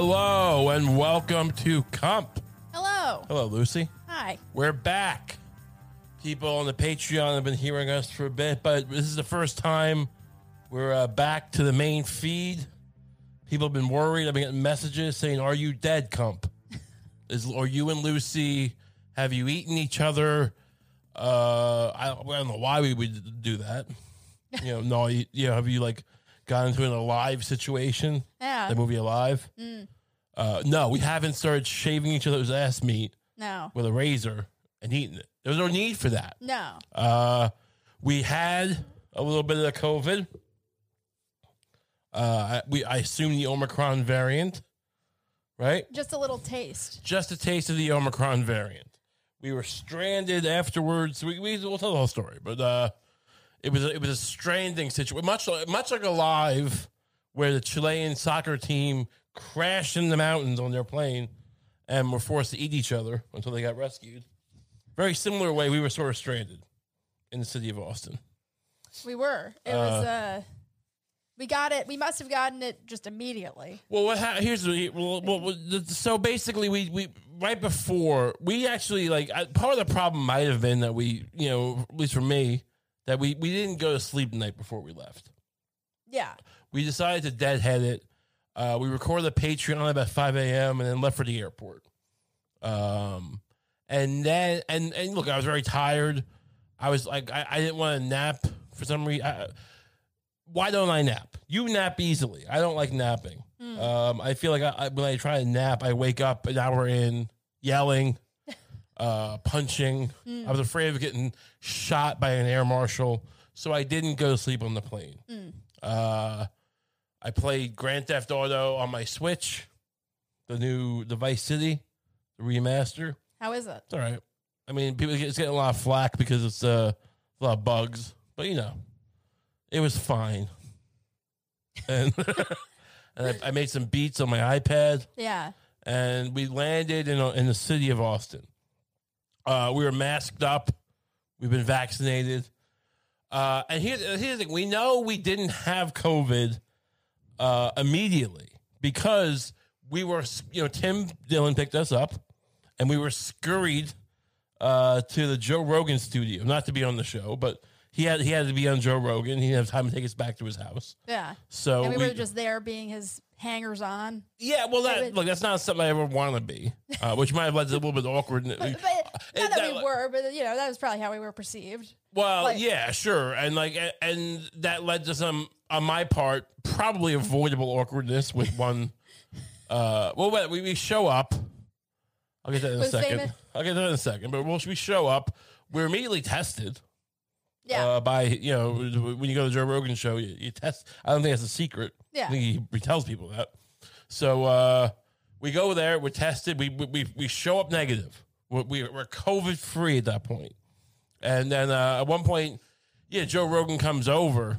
Hello and welcome to Comp. Hello. Hello, Lucy. Hi. We're back. People on the Patreon have been hearing us for a bit, but this is the first time we're uh, back to the main feed. People have been worried. I've been getting messages saying, "Are you dead, Comp? Is are you and Lucy? Have you eaten each other?" Uh, I, I don't know why we would do that. You know, no, you, you know, have you like got into an alive situation? Yeah. The movie Alive. Uh, no, we haven't started shaving each other's ass meat No. with a razor and eating it. There's no need for that. No. Uh, we had a little bit of the COVID. Uh, I- we I assume the Omicron variant, right? Just a little taste. Just a taste of the Omicron variant. We were stranded afterwards. We, we we'll tell the whole story, but uh, it was a, it was a stranding situation, much like, much like Alive, where the Chilean soccer team crashed in the mountains on their plane and were forced to eat each other until they got rescued. Very similar way we were sort of stranded in the city of Austin. We were. It was uh we got it. We must have gotten it just immediately. Well, what ha- here's the well, well, so basically we we right before we actually like I, part of the problem might have been that we you know at least for me that we we didn't go to sleep the night before we left. Yeah. We decided to deadhead it. Uh, we recorded the Patreon about five a.m. and then left for the airport. Um, and then and and look, I was very tired. I was like, I, I didn't want to nap for some reason. Why don't I nap? You nap easily. I don't like napping. Um, I feel like I, I, when I try to nap, I wake up an hour in yelling, uh, punching. I was afraid of getting shot by an air marshal, so I didn't go to sleep on the plane. Uh, I played Grand Theft Auto on my Switch, the new the Vice City, the remaster. How is it? It's all right. I mean, people it's getting a lot of flack because it's uh, a lot of bugs, but you know, it was fine. And and I, I made some beats on my iPad, Yeah. and we landed in a, in the city of Austin. Uh, we were masked up. We've been vaccinated. Uh, and here's, here's the thing: we know we didn't have COVID uh, immediately because we were, you know, Tim Dillon picked us up, and we were scurried uh, to the Joe Rogan studio, not to be on the show, but he had he had to be on Joe Rogan. He didn't have time to take us back to his house, Yeah. so and we, were just there being his hangers on. yeah, well, that would- look, that's not something I ever want to be, uh, which might have led to a little bit awkward. But not that, that- we were, but you know, that was probably how we were perceived. well, like- yeah, sure, and like, and that led to some on my part probably avoidable awkwardness with one. Uh, well, wait, we, we show up. I'll get that in a second. famous- I'll get that in a second. But once we show up, we're immediately tested. Yeah. Uh, by you know when you go to the Joe Rogan show, you, you test. I don't think that's a secret. Yeah. I think he, he tells people that. So uh, we go there, we're tested, we we we, we show up negative. We're, we- we're COVID free at that point. And then uh, at one point, yeah, Joe Rogan comes over.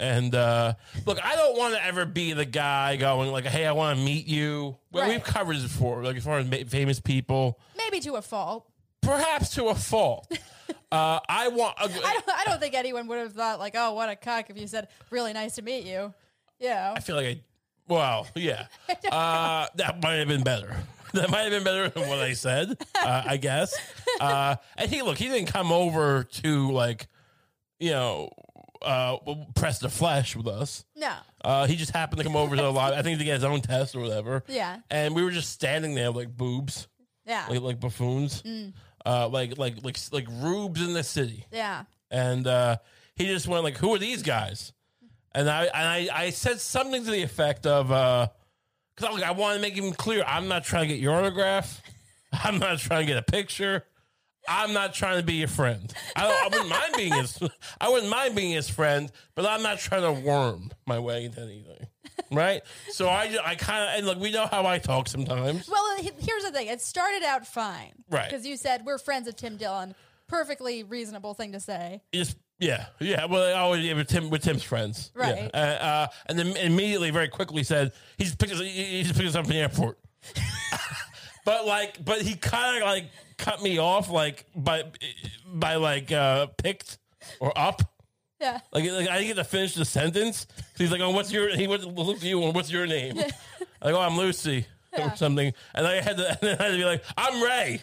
And uh, look, I don't want to ever be the guy going like, "Hey, I want to meet you." Well, Right. we've covered this before, like as far as famous people, Maybe to a fault. perhaps to a fault. uh, I want. I don't, I don't think anyone would have thought like, oh, what a cuck if you said, really nice to meet you. Yeah. I feel like I, well, yeah, uh, that might have been better. That might have been better than what I said, uh, I guess. Uh, and he, look, he didn't come over to like, you know, uh, press the flesh with us. No. Uh, he just happened to come over to the live. I think to get his own test or whatever. Yeah. And we were just standing there like boobs, Yeah. like like buffoons, uh, like like like like rubes in the city Yeah. and uh, he just went like, "Who are these guys?" And I and I, I said something to the effect of, "Because I, I want to make him clear, I'm not trying to get your autograph. I'm not trying to get a picture. I'm not trying to be your friend. I, I wouldn't mind being his. I wouldn't mind being his friend, but I'm not trying to worm my way into anything, right? So I, I kind of and look, we know how I talk sometimes. Well, he- here's the thing. It started out fine. Right. Because you said we're friends of Tim Dillon. Perfectly reasonable thing to say. Just yeah, yeah. Well, I always yeah, with Tim with Tim's friends, Yeah. Right. Uh, uh, and then immediately, very quickly said he just picked us. He he just picked us up in the airport. but like, but he kind of like cut me off, like by by like uh picked or up. Yeah. Like, like I didn't get to finish the sentence. He's like, "Oh, what's your?" He went to look at you and what's your name? Like, oh, I'm Lucy Yeah. or something, and I had to, and then I had to be like, I'm Ray.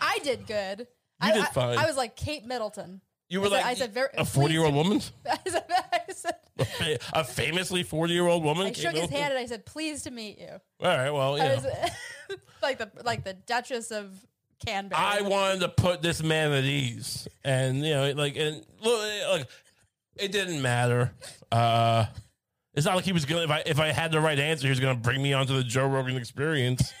I did good. I, did fine. I, was like Kate Middleton. You were I said- like I said very- a 40 year old woman, I said, I, said, a famously 40 year old woman. I shook his hand and I said, "Pleased to meet you." All right, well, you I was like the like the Duchess of Cambridge. I wanted to put this man at ease, and you know, like, and look, like, it didn't matter. Uh, it's not like he was gonna. If I if I had the right answer, he was gonna bring me onto the Joe Rogan Experience.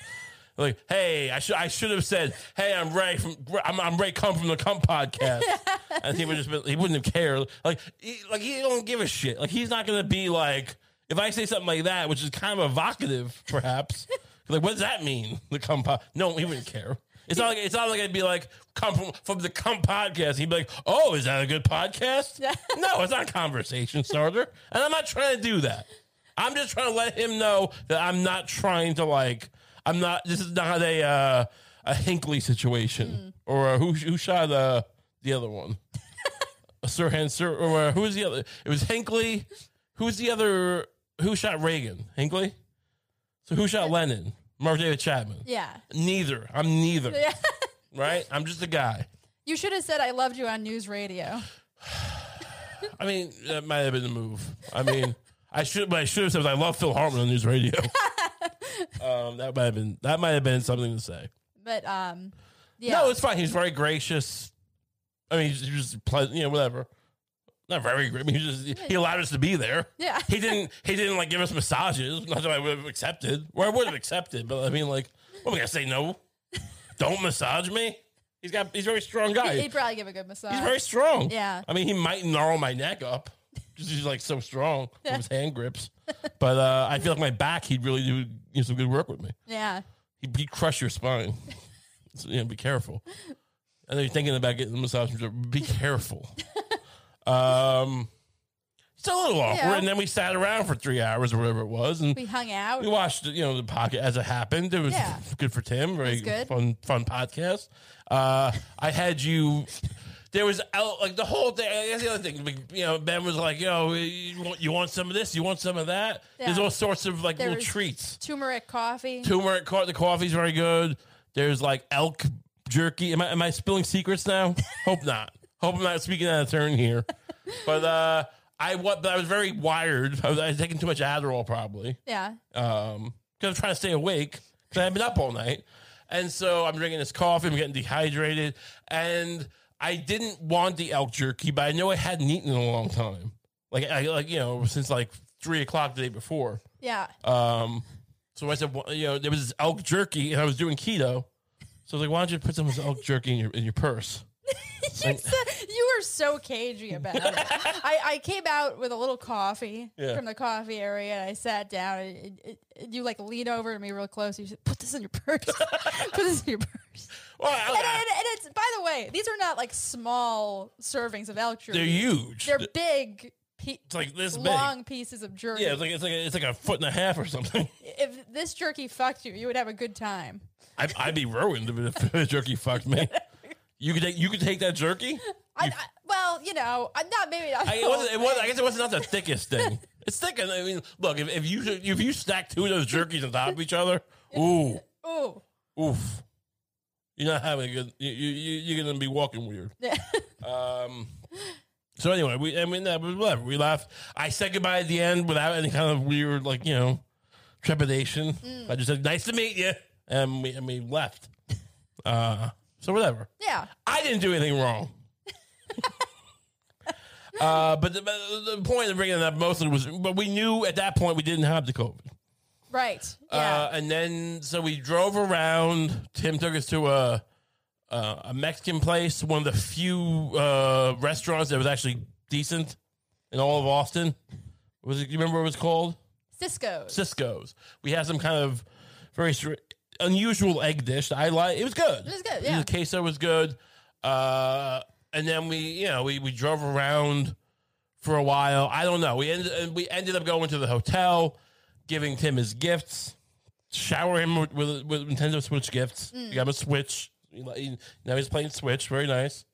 Like, hey, I should I should have said, hey, I'm Ray from I'm, I'm Ray Come from the Come podcast, and he would just been, he wouldn't have cared. Like, he, like he don't give a shit. Like he's not gonna be like if I say something like that, which is kind of evocative, perhaps. like, what does that mean? The Come pod? No, he wouldn't care. It's not like it's not like I'd be like come from from the Come podcast. He'd be like, oh, is that a good podcast? no, it's not a conversation starter, and I'm not trying to do that. I'm just trying to let him know that I'm not trying to like. I'm not. This is not a uh, a Hinckley situation or uh, who who shot uh, the other one. Sirhan Sir or uh, who was the other? It was Hinckley. Who's the other? Who shot Reagan? Hinckley. So who shot Lennon? Mark David Chapman. yeah. Neither. I'm neither. Yeah. Right. I'm just a guy. You should have said I loved you on news radio. I mean, that might have been the move. I mean, I should, but I should have said I love Phil Hartman on news radio. um, that might have been that might have been something to say. But um yeah. No, it's fine. He's very gracious. I mean, he's just pleasant, you know, whatever. Not very great. He just he allowed us to be there. Yeah. He didn't. He didn't like give us massages. Not that I would have accepted. Or I would have accepted, but I mean, like, what am I gonna say? No, don't massage me. He's got. He's a very strong guy. He'd probably give a good massage. He's very strong. Yeah. I mean, he might gnarl my neck up. Just he's like so strong with his hand grips. But uh, I feel like my back, he'd really do you know, some good work with me. yeah. He'd, he'd crush your spine. so, you know, be careful. And then you're thinking about getting the massage. Be careful. Um, it's a little awkward. Yeah. And then we sat around for three hours or whatever it was, and We hung out. we watched you know the pocket as it happened. It was Yeah. good for Tim. Very good. fun fun podcast. Uh, I had you. There was out like the whole thing. I guess the other thing, you know, Ben was like, "Yo, you want, you want some of this? You want some of that?" There's all sorts of like There little treats. Turmeric coffee. Turmeric, co- the coffee's very good. There's like elk jerky. Am I am I spilling secrets now? Hope not. Hope I'm not speaking out of turn here. But uh, I what I was very wired. I was, I was taking too much Adderall probably yeah. um, because I'm trying to stay awake because I've been up all night, and so I'm drinking this coffee. I'm getting dehydrated, and I didn't want the elk jerky, but I know I hadn't eaten in a long time, like I like you know since like three o'clock the day before. Yeah. Um, so I said, well, you know, there was this elk jerky, and I was doing keto. So I was like, why don't you put some of this elk jerky in your in your purse? you, said- were so cagey about it. I, I came out with a little coffee Yeah. from the coffee area and I sat down and, and- and you like lean over to me real close. And You said, put this in your purse. put this in your purse. Well, And, I, and, and it's, by the way, these are not like small servings of elk jerky. they're huge. They're big, pe- it's like this big. long pieces of jerky. Yeah, it's like it's like a, it's like a foot and a half or something. if this jerky fucked you, you would have a good time. I'd, I'd be ruined if the jerky fucked me. You could take you could take that jerky. I, I, well, you know, I'm not maybe not. I, it wasn't, it was, I guess it wasn't not the thickest thing. It's thick. I mean, look, if, if you if you stack two of those jerkies on top of each other, ooh, Ooh. oof, you're not having a good. You, you you're gonna be walking weird. Um. So anyway, we I mean that was whatever. We laughed. I said goodbye at the end without any kind of weird like you know trepidation. I just said nice to meet you, and we and we left. Uh. So whatever. yeah. I didn't do anything wrong. uh, but the, the point of bringing that up mostly was, but we knew at that point we didn't have the COVID. Right. Yeah. Uh, and then so we drove around. Tim took us to a uh, a Mexican place, one of the few uh, restaurants that was actually decent in all of Austin. Was it? You remember what it was called? Cisco's. Cisco's. We had some kind of very unusual egg dish. that I like. It was good. It was good, yeah. The queso was good. Uh, and then we, you know, we, we drove around for a while. I don't know. We ended we ended up going to the hotel, giving Tim his gifts, shower him with, with, with Nintendo Switch gifts. Mm. We got him a Switch. He, he- now he's playing Switch. Very nice.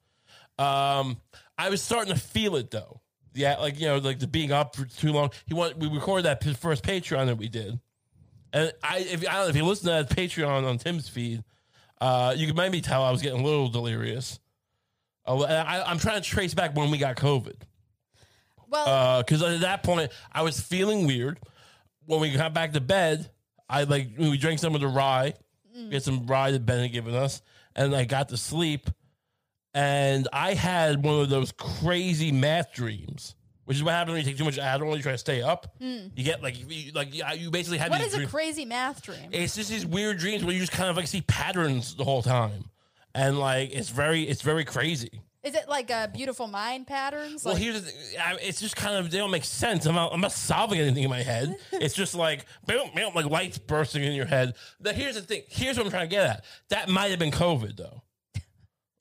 Um, I was starting to feel it though. Yeah, like you know, like the being up for too long. He want we recorded that p- first Patreon that we did, And I, if I don't know, if you listen to that Patreon on Tim's feed, uh, you can maybe tell I was getting a little delirious. Oh, I, I'm trying to trace back when we got COVID Well, uh, because at that point I was feeling weird. When we got back to bed, I like we drank some of the rye, mm. get some rye that Ben had given us, and I got to sleep. And I had one of those crazy math dreams, which is what happens when you take too much Adderall. You try to stay up. Mm. You get like you, like you- basically have what these is a crazy math dream? It's just these weird dreams where you just kind of like see patterns the whole time, and like it's very it's very crazy. Is it like a beautiful mind patterns? Well, Like, here's the thing. I, it's just kind of they don't make sense. I'm not, I'm not solving anything in my head. It's just like boom, boom, like lights bursting in your head. But here's the thing. Here's what I'm trying to get at. That might have been COVID though.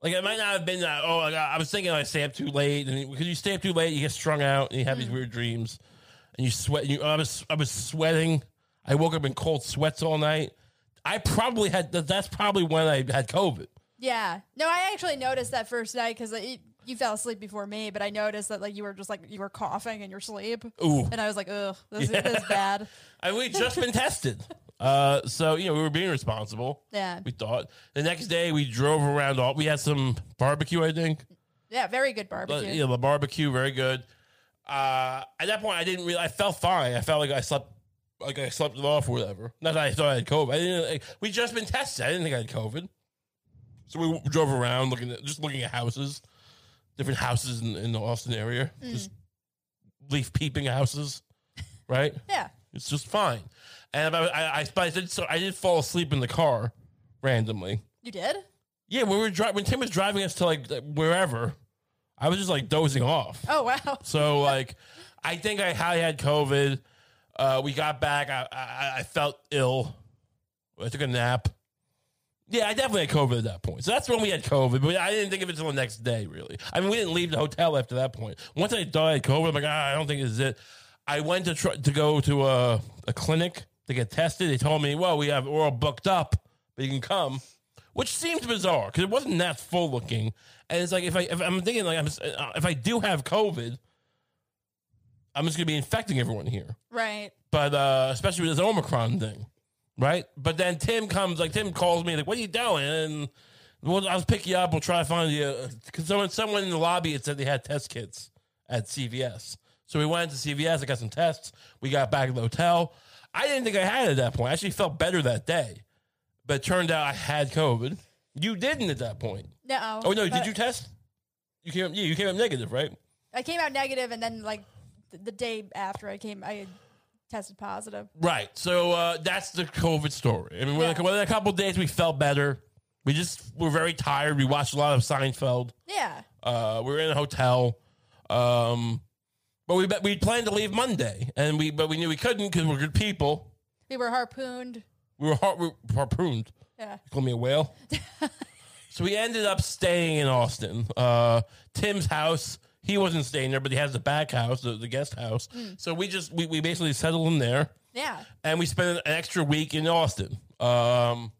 Like it might not have been that. Oh, like, I was thinking I stay up too late, and because you stay up too late, you get strung out, and you have these mm-hmm. weird dreams, and you sweat. And you, I was I was sweating. I woke up in cold sweats all night. I probably had. That's probably when I had COVID. Yeah. No, I actually noticed that first night because you fell asleep before me, but I noticed that like you were just like you were coughing in your sleep, Ooh. and I was like, ugh, this, is, this is bad. And we just been tested. Uh, so you know we were being responsible. Yeah. We thought the next day we drove around. All we had some barbecue, I think. Yeah, very good barbecue. yeah, the barbecue very good. Uh, at that point, I didn't really. I felt fine. I felt like I slept, like I slept it off or whatever. Not that I thought I had COVID. I didn't. Like, we just been tested. I didn't think I had COVID. So we drove around looking at just looking at houses, different houses in, in the Austin area, just leaf peeping houses, right? Yeah. It's just fine. And I, I, I, I did so I did fall asleep in the car randomly. You did? Yeah, when we were driving, when Tim was driving us to like wherever, I was just like dozing off. Oh wow. So like, I think I, I had COVID. Uh, we got back. I, I I felt ill. I took a nap. Yeah, I definitely had COVID at that point. So that's when we had COVID, but I didn't think of it until the next day, really. I mean, we didn't leave the hotel after that point. Once I thought I had COVID, I'm like, ah, I don't think this is it. I went to try, to go to a, a clinic to get tested. They told me, well, we have we're all booked up, but you can come, which seems bizarre because it wasn't that full looking. And it's like if I if I'm thinking like I'm, uh, if I do have COVID, I'm just gonna be infecting everyone here Right. but uh, especially with this Omicron thing, right? But then Tim comes, like Tim calls me, like, "What are you doing?" And well, I'll pick you up. We'll try to find you. Uh, because someone, someone in the lobby had said they had test kits at CVS, so we went to CVS. I got some tests. We got back at the hotel. I didn't think I had it at that point. I actually felt better that day, but it turned out I had COVID. You didn't at that point. No. Oh no, did you test? You came, up, yeah, you came up negative, right? I came out negative, and then like the day after I came, I tested positive. Right. So uh, that's the COVID story. I mean, within, Yeah. within a couple of days, we felt better. We just were very tired. We watched a lot of Seinfeld. Yeah. Uh, we were in a hotel. Um, but we we planned to leave Monday, and we but we knew we couldn't because we're good people. We were harpooned. We were, har- we were harpooned. Yeah. Call me a whale. so we ended up staying in Austin. Uh, Tim's house. He wasn't staying there, but he has the back house, the, the guest house. So we just we, we basically settled him there. Yeah. and we spent an extra week in Austin. Um,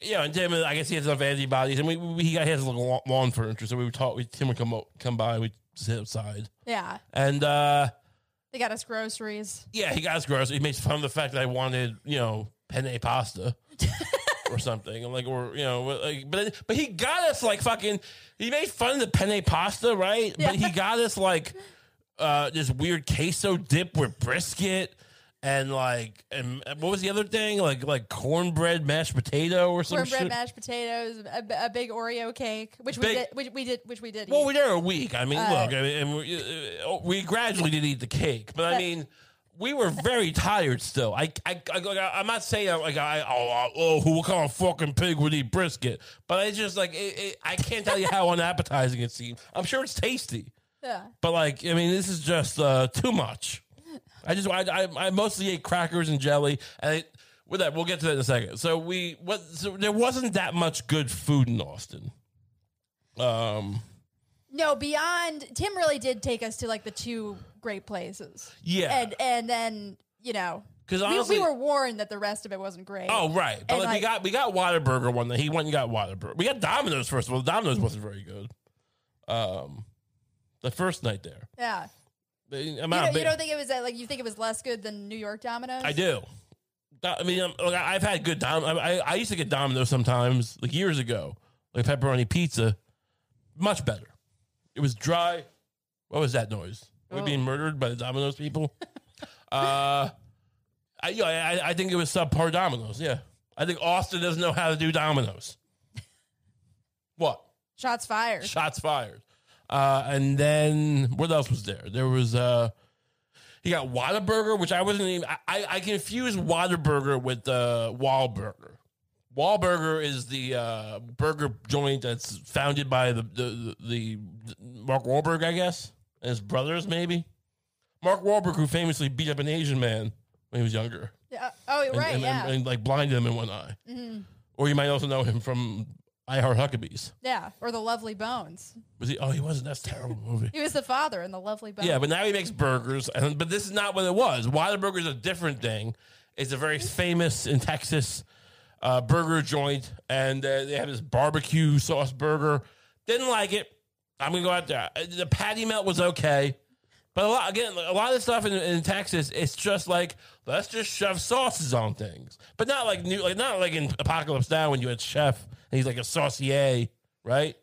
yeah, and Tim, I guess he has enough antibodies, and we, we he got his little lawn- furniture, so we would talk. We, Tim would come o- come by, we'd sit outside, Yeah. and uh, They got us groceries. yeah, he got us groceries. He makes fun of the fact that I wanted, you know, penne pasta. or something, and like, or you know, like, but but he got us like fucking. He made fun of the penne pasta, right? But he got us like uh this weird queso dip with brisket and like and what was the other thing like like cornbread mashed potato or some Cornbread, shit. mashed potatoes, a, a big Oreo cake, which we did. Which we did. Which we did. well, eat. we were there a week. I mean, Uh, look, I mean, and we, uh, we gradually did eat the cake, but I mean, we were very tired still. I, I, I I'm not saying like I, oh, oh, who what kind of fucking pig would eat brisket, but I just like, it, it, I can't tell you how unappetizing it seemed. I'm sure it's tasty, yeah. but like, I mean, this is just uh, too much. I just, I, I, I mostly ate crackers and jelly, and I, with that, we'll get to that in a second. So we, what, so there wasn't that much good food in Austin. Um. No, beyond Tim really did take us to like the two great places. Yeah. And and then you know 'Cause we, honestly- we were warned that the rest of it wasn't great. Oh right, but And, like, we got we got Whataburger one that he went and got Whataburger. We got Domino's first of all. Domino's wasn't very good. Um, the first night there, yeah. I'm You, don't, you don't think it was that like you think it was less good than New York Domino's? I do. I mean, um, look, I- I've had good dom. I, I I used to get Domino's sometimes, like years ago, like pepperoni pizza. Much better. It was dry. What was that noise? Are we Oh. being murdered by the Domino's people? uh, I, yeah, I I think it was subpar Domino's. Yeah, I think Austin doesn't know how to do Domino's. What? Shots fired. Shots fired. Uh, and then what else was there? There was uh, he got Whataburger, which I wasn't even. I, I, I confused Whataburger with uh, Wahlburger. Wahlburger is the uh, burger joint that's founded by the, the the Mark Wahlberg, I guess, his brothers, maybe. Mark Wahlberg, who famously beat up an Asian man when he was younger, Yeah. Oh, and, right. and, yeah. and, and, like blinded him in one eye. Mhm. Or you might also know him from I Heart Huckabees. yeah. Or the Lovely Bones. Was he? Oh, he wasn't. That's a terrible movie. He was the father in the Lovely Bones. Yeah, but now he makes burgers, and but this is not what it was. Whataburger is a different thing. It's a very famous in Texas uh, burger joint, and uh, they have this barbecue sauce burger. Didn't like it. I'm gonna go out there. Uh, The patty melt was okay, but a lot again, a lot of stuff in, in Texas, it's just like let's just shove sauces on things, but not like new, like not like in Apocalypse Now when you had Chef and he's like a saucier, right?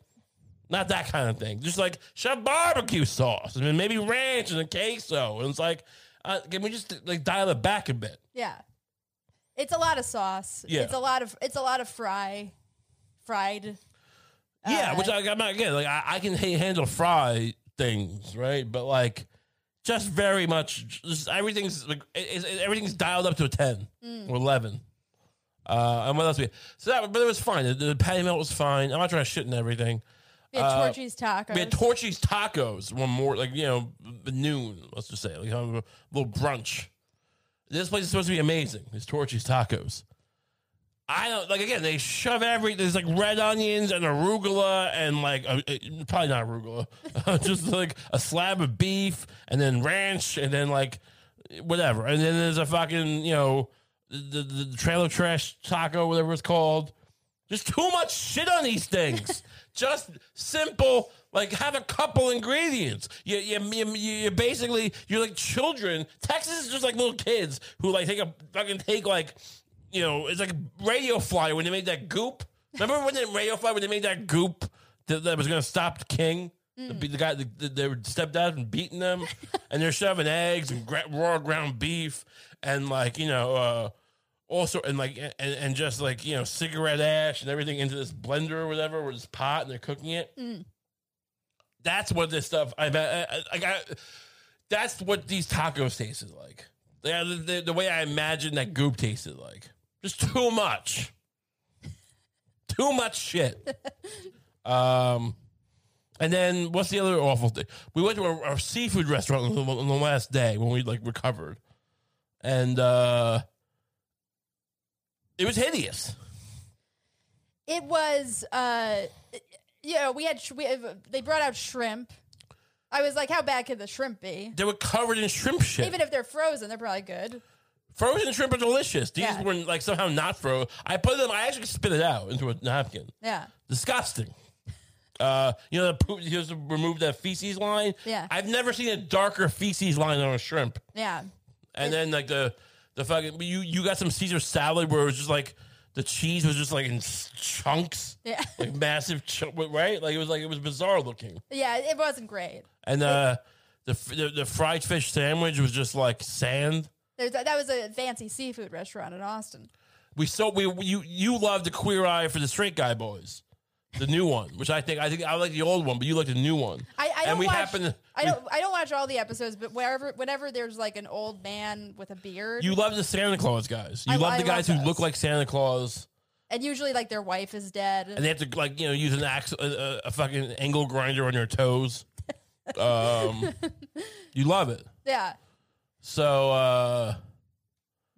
Not that kind of thing. Just like shove barbecue sauce and then maybe ranch and a queso. And it's like, uh, can we just like dial it back a bit? Yeah. It's a lot of sauce. Yeah. It's a lot of it's a lot of fry fried. Yeah, uh, which I, I'm not again. Like I, I can handle fry things, right? But like, just very much, just everything's like it, it- everything's dialed up to a ten Mm. or eleven. Uh, and what else? We so that, but it was fine. The, the patty melt was fine. I'm not trying to shit and everything. We had Uh, Torchy's tacos. We had Torchy's tacos one more, like, you know, noon, let's just say, like a little brunch. This place is supposed to be amazing. It's Torchy's tacos. I don't, like, again, they shove every, there's like red onions and arugula and like, uh, uh, probably not arugula, just like a slab of beef and then ranch and then like whatever. And then there's a fucking, you know, the, the, the trailer trash taco, whatever it's called. Just too much shit on these things. Just simple, like have a couple ingredients. You, you, you, you basically you're like children. Texas is just like little kids who like take a fucking take like you know it's like Radio Flyer when they made that goop. Remember when they Radio Flyer when they made that goop that, that was gonna stop the king. The, the guy, the, the, their stepdad, and beating them, and they're shoving eggs and gra- raw ground beef, and like you know, uh, also and like and, and just like you know cigarette ash and everything into this blender or whatever or this pot and they're cooking it. That's what this stuff i bet I, I got that's what these tacos tasted like. Yeah the, the, the way i imagine that goop tasted like just too much too much shit um and then what's the other awful thing we went to a, a seafood restaurant on the, on the last day when we like recovered and uh it was hideous. It was, uh, you know, we had sh- we have, they brought out shrimp. I was like, how bad could the shrimp be? They were covered in shrimp shit. Even if they're frozen, they're probably good. Frozen shrimp are delicious. These Yeah. were like somehow not frozen. I put them. I actually spit it out into a napkin. Yeah. Disgusting. Uh, you know, the poop, you to remove that feces line. Yeah. I've never seen a darker feces line on a shrimp. Yeah. And then like the the fucking you you got some Caesar salad where it was just like the cheese was just like in s- chunks, Yeah. like massive, chunk, right? Like it was like it was bizarre looking. yeah. It wasn't great. And uh, the, f- the the fried fish sandwich was just like sand. There's, that was a fancy seafood restaurant in Austin. We so we you you love the queer eye for the straight guy boys, the new one, which I think I think I like the old one, but you like the new one. I, I and don't we watch, happen to, I don't I don't watch all the episodes, but wherever whenever there's like an old man with a beard, you love the Santa Claus guys. You I- love I the guys love who look like Santa Claus, and usually like their wife is dead. and they have to like you know use an axe, a, a, a fucking angle grinder on your toes. Um, you love it. yeah, So uh,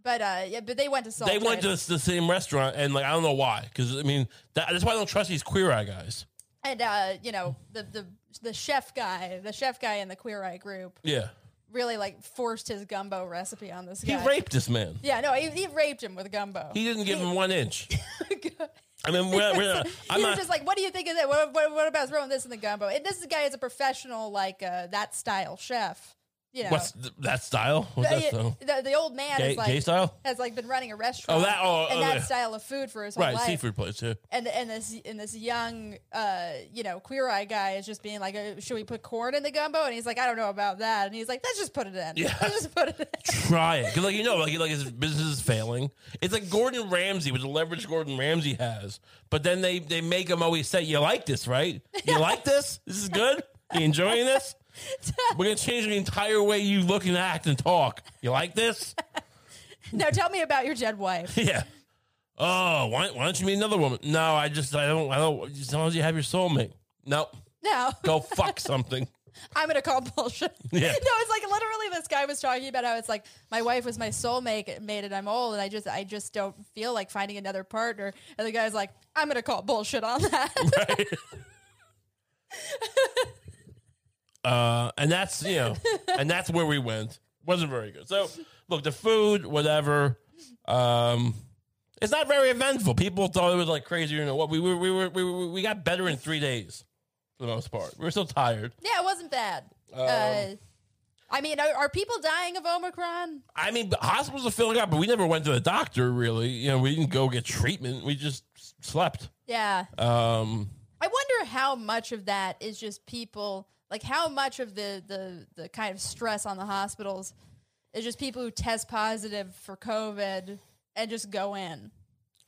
but uh, yeah, but they went to Salt. they went to Lake. the same restaurant, and like I don't know why, because I mean that, that's why I don't trust these queer eye guys. and uh, you know the the the chef guy, the chef guy in the Queer Eye group, Yeah, really like forced his gumbo recipe on this guy. he guy. raped this man. Yeah, no, he, he raped him with gumbo. He didn't give him one inch. I mean, we're, we're, I'm was not. just like, "What do you think of that? What, what, what about throwing this in the gumbo?" And this guy is a professional, like uh, that style chef. You know, What's th- that style? What's that the, style? the, the old man Gay, is like gay style? has like been running a restaurant. Oh, that- oh, and oh, that yeah. style of food for his whole Right, life. seafood place. Yeah. And and this and this young, uh, you know, queer eye guy is just being like, uh, "Should we put corn in the gumbo?" And he's like, "I don't know about that." And he's like, "Let's just put it in. Yeah. Let's just put it in." Try it, cause like you know, like like his business is failing. It's like Gordon Ramsay with the leverage Gordon Ramsay has, but then they they make him always say, "You like this, right? You like this? This is good. You enjoying this? We're gonna change the entire way you look and act and talk. You like this? now tell me about your dead wife. Yeah. Oh, why, why don't you meet another woman? No, I just I don't I don't. As long as you have your soulmate. No, No, go fuck something. I'm gonna call bullshit. Yeah. No, it's like literally this guy was talking about how it's like my wife was my soulmate, mate, and I'm old, and I just I just don't feel like finding another partner. And the guy's like, I'm gonna call bullshit on that. right? Uh, and that's you know, and that's where we went. wasn't very good. So look, the food, whatever. Um, it's not very eventful. People thought it was like crazy. You know what? We were we were we were, we got better in three days for the most part. We were still tired. yeah, it wasn't bad. Um, uh, I mean, are, are people dying of Omicron? I mean, hospitals are filling up, but we never went to the doctor. Really, you know, we didn't go get treatment. We just slept. Yeah. Um, I wonder how much of that is just people like how much of the the the kind of stress on the hospitals is just people who test positive for COVID and just go in,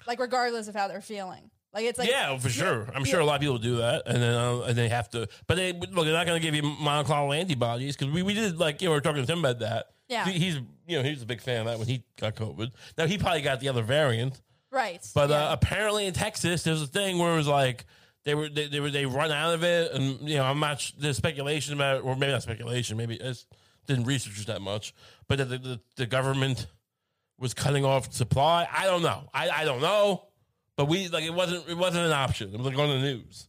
like regardless of how they're feeling. Like it's like yeah, for sure. I'm sure a lot of people do that, and then uh, and they have to. But they look, they're not going to give you monoclonal antibodies because we, we did like you know we were talking to him about that. Yeah. He- he's you know he's a big fan of that when he got COVID. Now he probably got the other variant, right. but yeah. uh, apparently in Texas there's a thing where it was like they were they, they were they run out of it, and you know I'm not there's speculation about it, or maybe not speculation, maybe it's didn't research that much, but that the, the, the government was cutting off supply. I don't know. I, I don't know. But we like it wasn't it wasn't an option. It was like on the news.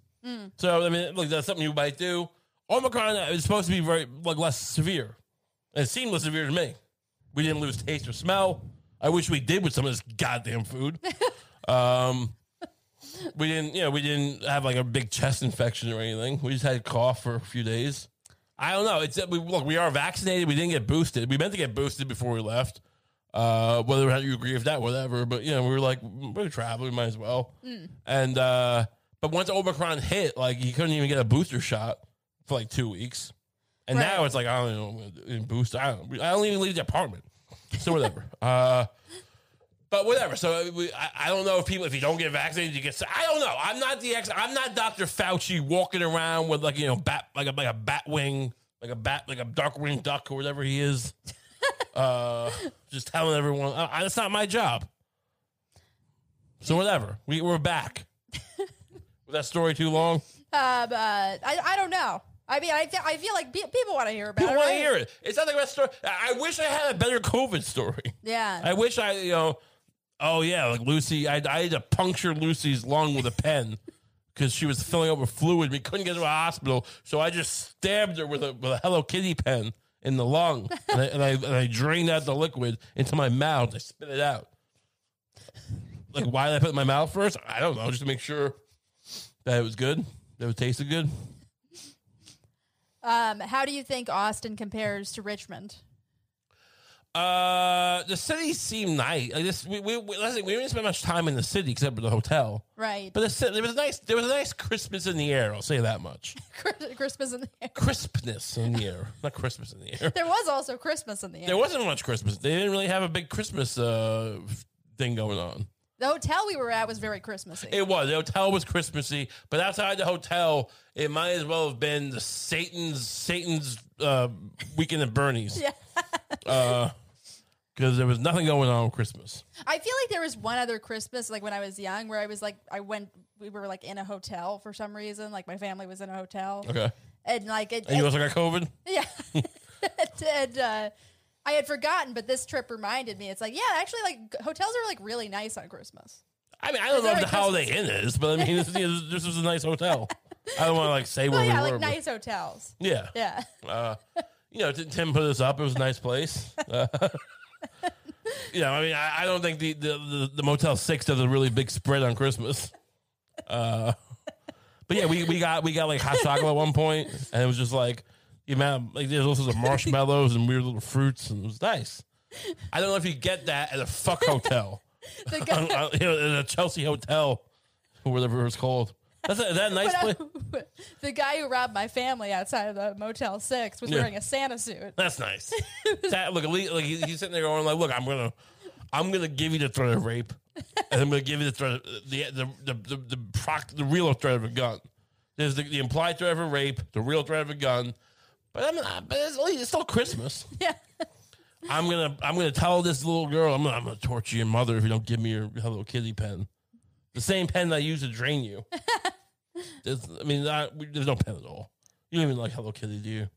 So I mean, look, that's something you might do. Omicron is supposed to be very like less severe. It seemed less severe to me. We didn't lose taste or smell. I wish we did with some of this goddamn food. um, we didn't, you know, we didn't have like a big chest infection or anything. We just had a cough for a few days. I don't know. It's we look. We are vaccinated. We didn't get boosted. We meant to get boosted before we left. Uh, whether or not you agree with that, whatever. But you know, we were like, we're traveling, we might as well. And uh, but once Omicron hit, like you couldn't even get a booster shot for like two weeks. And Right. now it's like I don't know, boost. I don't. I don't even leave the apartment. So whatever. uh, but whatever. So we, I, I don't know if people, if you don't get vaccinated, you get. sick. I don't know. I'm not the ex. I'm not Dr. Fauci walking around with like you know bat like a like a bat wing like a bat like a dark winged duck or whatever he is. uh, just telling everyone uh, that's not my job. So whatever. We we're back. Was that story too long? Uh, but I I don't know. I mean, I, I feel like pe- people want to hear about People it. want to hear it. It's not the best story. I wish I had a better COVID story. Yeah. I wish I, you know, oh yeah, like Lucy, I, I had to puncture Lucy's lung with a pen because she was filling up with fluid. We couldn't get to a hospital, so I just stabbed her with a with a Hello Kitty pen in the lung, and I, and I and I drained out the liquid into my mouth. I spit it out. Like why did I put it in my mouth first? I don't know, just to make sure that it was good, that it tasted good. Um, how do you think Austin compares to Richmond? Uh, the city seemed nice. Like this, we we we, listen, we didn't spend much time in the city except for the hotel. Right. But the, ci- there was a nice, there was a nice Christmas in the air. I'll say that much. Christmas in the air. Crispness in the air, not Christmas in the air. There was also Christmas in the air. There wasn't much Christmas. They didn't really have a big Christmas uh, thing going on. the hotel we were at was very Christmassy. It was the hotel was Christmassy, but outside the hotel, it might as well have been the Satan's Satan's uh, weekend at Bernie's. yeah. Because there was nothing going on with Christmas. I feel like there was one other Christmas, like when I was young, where I was like, I went, we were like in a hotel for some reason. Like my family was in a hotel. Okay, And like, it, and you also got COVID. yeah. and uh, I had forgotten, but this trip reminded me. It's like, yeah, actually, like hotels are like really nice on Christmas. I mean, I don't know if the Holiday Inn is, but I mean, this, this was a nice hotel. I don't want to like say where yeah, we like were. but- nice hotels. yeah, Yeah. uh, you know, Tim put us up. It was a nice place. Uh, know, I mean, I, I don't think the, the, the, the Motel Six does a really big spread on Christmas. Uh, but yeah, we, we got we got like hot chocolate at one point, and it was just like, the amount like there's also the marshmallows and weird little fruits, and it was nice. I don't know if you get that at a fuck hotel, you know, in a Chelsea hotel, or whatever it's called. That's a, that nice place? the guy who robbed my family outside of the Motel Six was Yeah. wearing a Santa suit. That's nice. that look, at least, like he- he's sitting there going, like, look, I'm gonna, I'm gonna give you the threat of rape, and I'm gonna give you the threat, of, the the the the the, proc, the real threat of a gun. There's the, the implied threat of a rape, the real threat of a gun, but I'm not. But it's, it's still Christmas. Yeah. I'm gonna I'm gonna tell this little girl I'm gonna, I'm gonna torture your mother if you don't give me your Hello Kitty pen, the same pen that I use to drain you. I mean, I, there's no pen at all. You don't even like Hello Kitty, do you?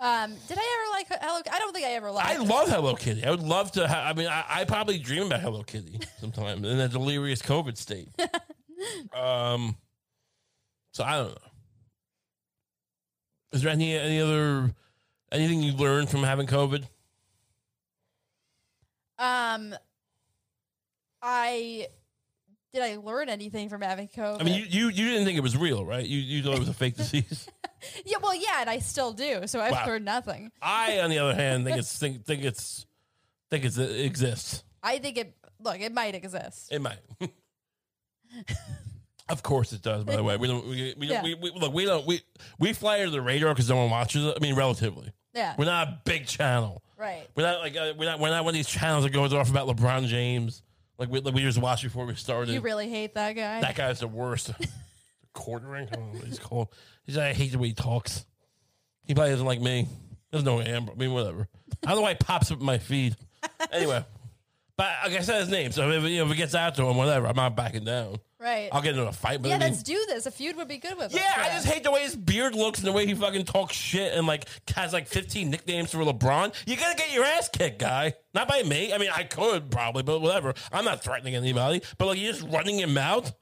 Um, did I ever like Hello? I don't think I ever liked. I it. love Hello Kitty. I would love to. Ha- I mean, I, I probably dream about Hello Kitty sometimes in a delirious COVID state. um, so I don't know. Is there any any other anything you learned from having COVID? Um, I did I learn anything from having COVID? I mean, you, you you didn't think it was real, right? You you thought it was a fake disease. yeah, well, yeah, and I still do. So I've Wow. learned nothing. I, on the other hand, think it's think think it's think it's, it exists. I think it. Look, it might exist. It might. of course it does. By the way, we don't. We, we, Yeah. we, we look. We don't. We we fly under the radar because no one watches it. I mean, relatively, Yeah, we're not a big channel. right. We're not like uh, we're not we're not one of these channels that goes off about LeBron James. Like we, like we just watched before we started. You really hate that guy. that guy's the worst. Quartering. I don't know what he's called. He's like, I hate the way he talks. He probably doesn't like me. Doesn't know who I am. I mean, whatever. I don't know why it pops up in my feed. Anyway, but like I said his name, so if, you know, if it gets out to him, whatever, I'm not backing down. right. I'll get into a fight, but yeah, I mean, let's do this. A feud would be good with yeah, I just hate the way his beard looks and the way he fucking talks shit and like has like 15 nicknames for LeBron. You gotta get your ass kicked, guy. Not by me. I mean, I could probably, but whatever. I'm not threatening anybody. But like, you're just running your mouth.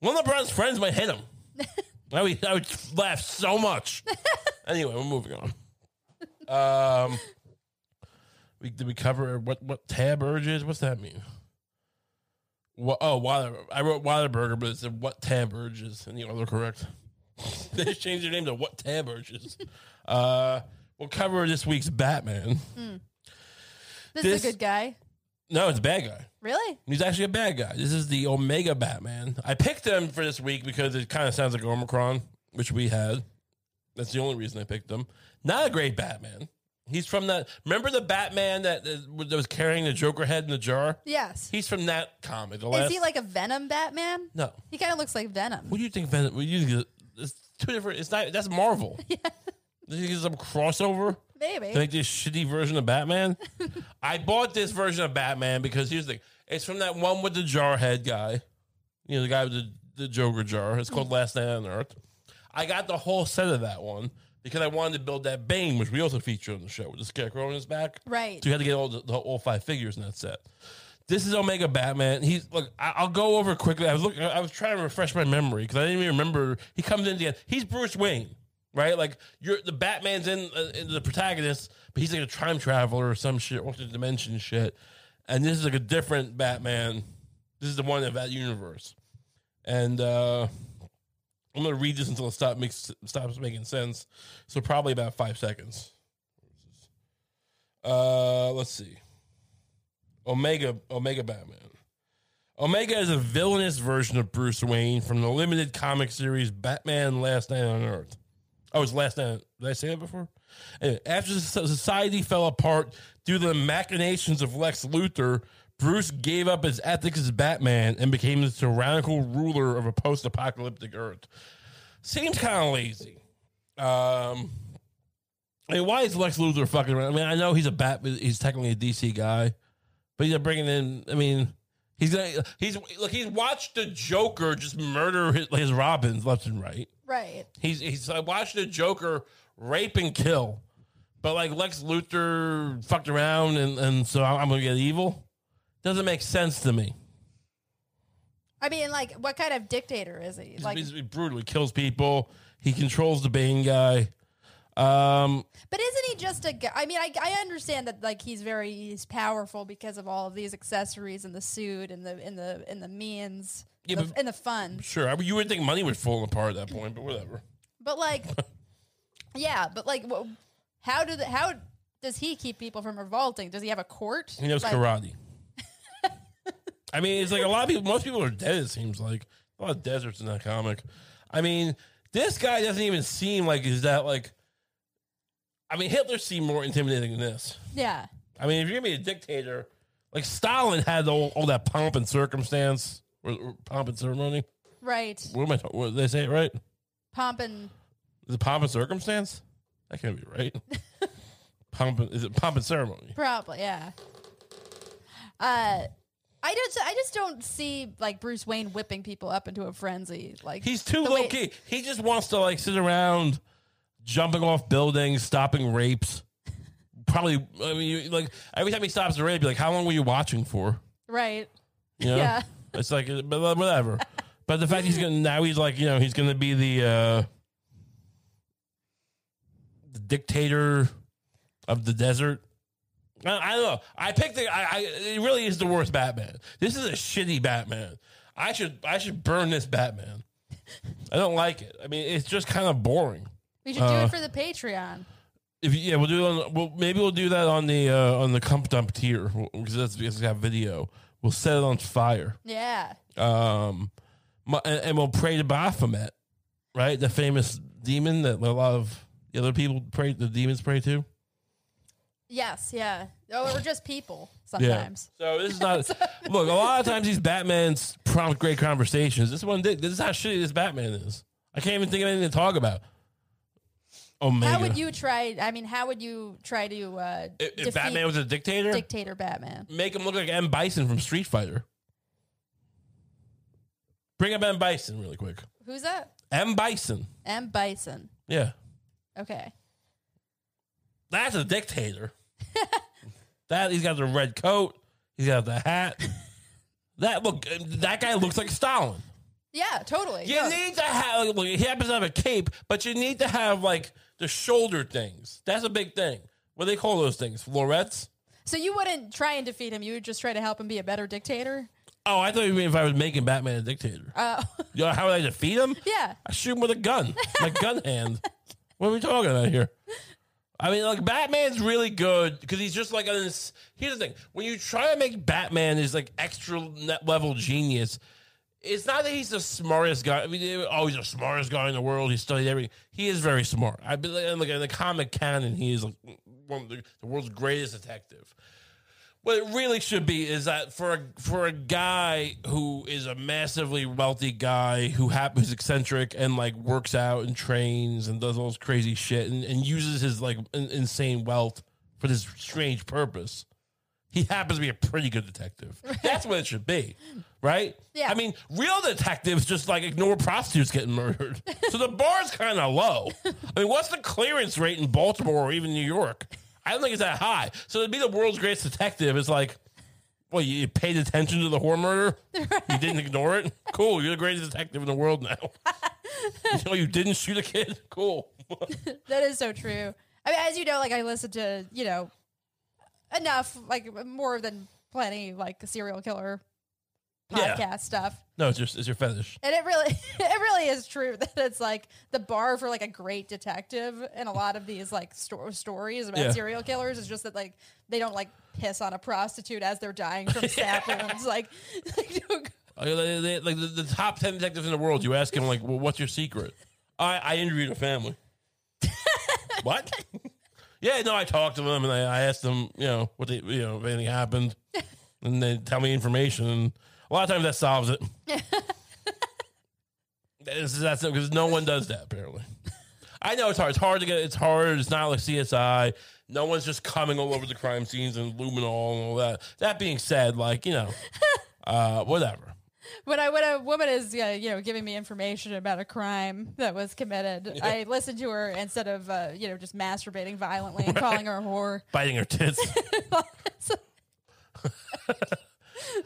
One of LeBron's friends might hit him. I would, I would laugh so much. anyway, we're moving on. Um, we did we cover what what tab urges? What's that mean? What, oh, Wilder. I wrote Wilderburger, but it said what tab urges, and the other correct. they just changed their name to what tab urges. Uh, we'll cover this week's Batman. this, this- is a good guy. No, it's a bad guy. Really? He's actually a bad guy. This is the Omega Batman. I picked him for this week because it kind of sounds like Omicron, which we had. That's the only reason I picked him. Not a great Batman. He's from that. Remember the Batman that, that was carrying the Joker head in the jar? Yes. He's from that comic. The Is last, he like a Venom Batman? no. He kind of looks like Venom. What do you think? Venom? What do you think? It's two different. It's not. That's Marvel. Yeah. You think it's some crossover? Maybe. to make this shitty version of Batman. I bought this version of Batman because here's the thing. It's from that one with the jar head guy. You know, the guy with the, the Joker jar. It's called mm. Last Knight on Earth. I got the whole set of that one because I wanted to build that Bane, which we also feature on the show with the scarecrow on his back. Right. So you had to get all the, the all five figures in that set. This is Omega Batman. He's look. I, I'll go over quickly. I was looking. I was trying to refresh my memory because I didn't even remember. He comes in at the end. He's Bruce Wayne, right? Like you're the Batman's in, uh, in the protagonist, but he's like a time traveler or some shit, alternate dimension shit. And this is like a different Batman. This is the one of that universe. And uh I'm gonna read this until it stop makes stops making sense. So probably about five seconds. Uh, let's see. Omega Omega Batman. Omega is a villainous version of Bruce Wayne from the limited comic series Batman Last Knight on Earth. Oh, it's Last Knight. Did I say that before? Anyway, after society fell apart due to the machinations of Lex Luthor, Bruce gave up his ethics as Batman and became the tyrannical ruler of a post-apocalyptic Earth. Seems kind of lazy. Um, I mean, why is Lex Luthor fucking around? I mean, I know he's a bat, he's technically a DC guy, but he's bringing in. I mean, he's gonna he's look. He's watched the Joker just murder his, his Robins left and right. right. He's he's I watched the Joker rape and kill, but like Lex Luthor fucked around and and so I'm gonna get evil. Doesn't make sense to me. I mean, like, what kind of dictator is he? Like, He's, he brutally kills people. He controls the Bane guy. Um, but isn't he just a guy? I mean, I, I understand that like he's very he's powerful because of all of these accessories and the suit and the and the and the means Yeah, and, the, but- and the fun. sure, I, you would think money would fall apart at that point, but whatever. But like, Yeah, but like, how do the, how does he keep people from revolting? Does he have a court? He knows Like, karate. I mean, it's like a lot of people. Most people are dead. It seems like a lot of deserts in that comic. I mean, this guy doesn't even seem like he's that like. I mean, Hitler seemed more intimidating than this. Yeah, I mean, if you're gonna be a dictator, like Stalin had all, all that pomp and circumstance, or, or pomp and ceremony. right. What am I? talking? What, did they say it right? Pomp and Is it pomp and circumstance? That can't be right. pomp and, is it pomp and ceremony? probably yeah. Uh, I just I just don't see like Bruce Wayne whipping people up into a frenzy. Like He's too low way- key. He just wants to like sit around, jumping off buildings, stopping rapes. Probably, I mean, like every time he stops a rape, you're like, "How long were you watching for?" Right. You know, Yeah. it's like, uh, whatever. but the fact he's gonna now he's like, you know, he's gonna be the uh the dictator of the desert. I, I don't know. I picked the. I, I. It really is the worst Batman. This is a shitty Batman. I should. I should burn this Batman. I don't like it. I mean, it's just kind of boring. We should do Uh, it for the Patreon. If you, yeah, we'll do it on. We'll, maybe we'll do that on the uh, on the Comp Dump tier because that's because it's got video. We'll set it on fire. Yeah. Um, mu- and, and we'll pray to Baphomet, right? The famous demon that a lot of the other people pray. The demons pray to. Yes. Yeah. Oh, or just people sometimes. Yeah. So this is not. look, a lot of times these Batmans prompt great conversations. This one did. This is how shitty this Batman is. I can't even think of anything to talk about. Omega. How would you try? I mean, how would you try to uh, if, if Batman was a dictator, dictator Batman? make him look like M Bison from Street Fighter. Bring up M Bison really quick. Who's that? M Bison. M Bison. Yeah, Okay. that's a dictator. that he's got the red coat. He's got the hat. That look. That guy looks like Stalin. Yeah. Totally. You No. need to have. Look, he happens to have a cape, but you need to have like the shoulder things. That's a big thing. What do they call those things? Florets. So you wouldn't try and defeat him. You would just try to help him be a better dictator. Oh, I thought you mean if I was making Batman a dictator. Uh, You know, how would I defeat him? yeah. I shoot him with a gun, my gun hand. What are we talking about here? I mean, like Batman's really good because he's just like. Here's the thing: when you try to make Batman his like extra level genius, it's not that he's the smartest guy. I mean, oh, he's the smartest guy in the world. He studied everything. He is very smart. I believe, like in the comic canon, he is like one of the, the world's greatest detective. What it really should be is that for a for a guy who is a massively wealthy guy who hap- who's eccentric and like works out and trains and does all this crazy shit and, and uses his like in- insane wealth for this strange purpose, he happens to be a pretty good detective. That's what it should be, right? Yeah. I mean, real detectives just like ignore prostitutes getting murdered, so the bar's kind of low. I mean, what's the clearance rate in Baltimore or even New York? I don't think it's that high. So to be the world's greatest detective is like, well, you paid attention to the whore murder. You didn't ignore it. Cool. You're the greatest detective in the world now. you know, you didn't shoot a kid. Cool. That is so true. I mean, as you know, like I listen to you know enough, like more than plenty, like serial killer podcast Yeah. stuff. No, it's just it's your fetish. And it really, it really is true that it's like the bar for like a great detective in a lot of these like sto- stories about Yeah. serial killers is just that like they don't like piss on a prostitute as they're dying from stab wounds. Like, like, they- they- like the, the top ten detectives in the world, you ask him like, well, "What's your secret?" I, I interviewed a family. what? yeah, no, I talked to them and I, I asked them, you know, what they, you know, if anything happened, and they tell me information, and a lot of times that solves it. that's that's because no one does that apparently. I know it's hard. It's hard to get. It's hard. It's not like CSI. No one's just coming all over the crime scenes and luminol and all that. That being said, like you know, uh, whatever. when I when a woman is uh, you know giving me information about a crime that was committed, I listen to her instead of uh, you know just masturbating violently and calling her a whore. biting her tits.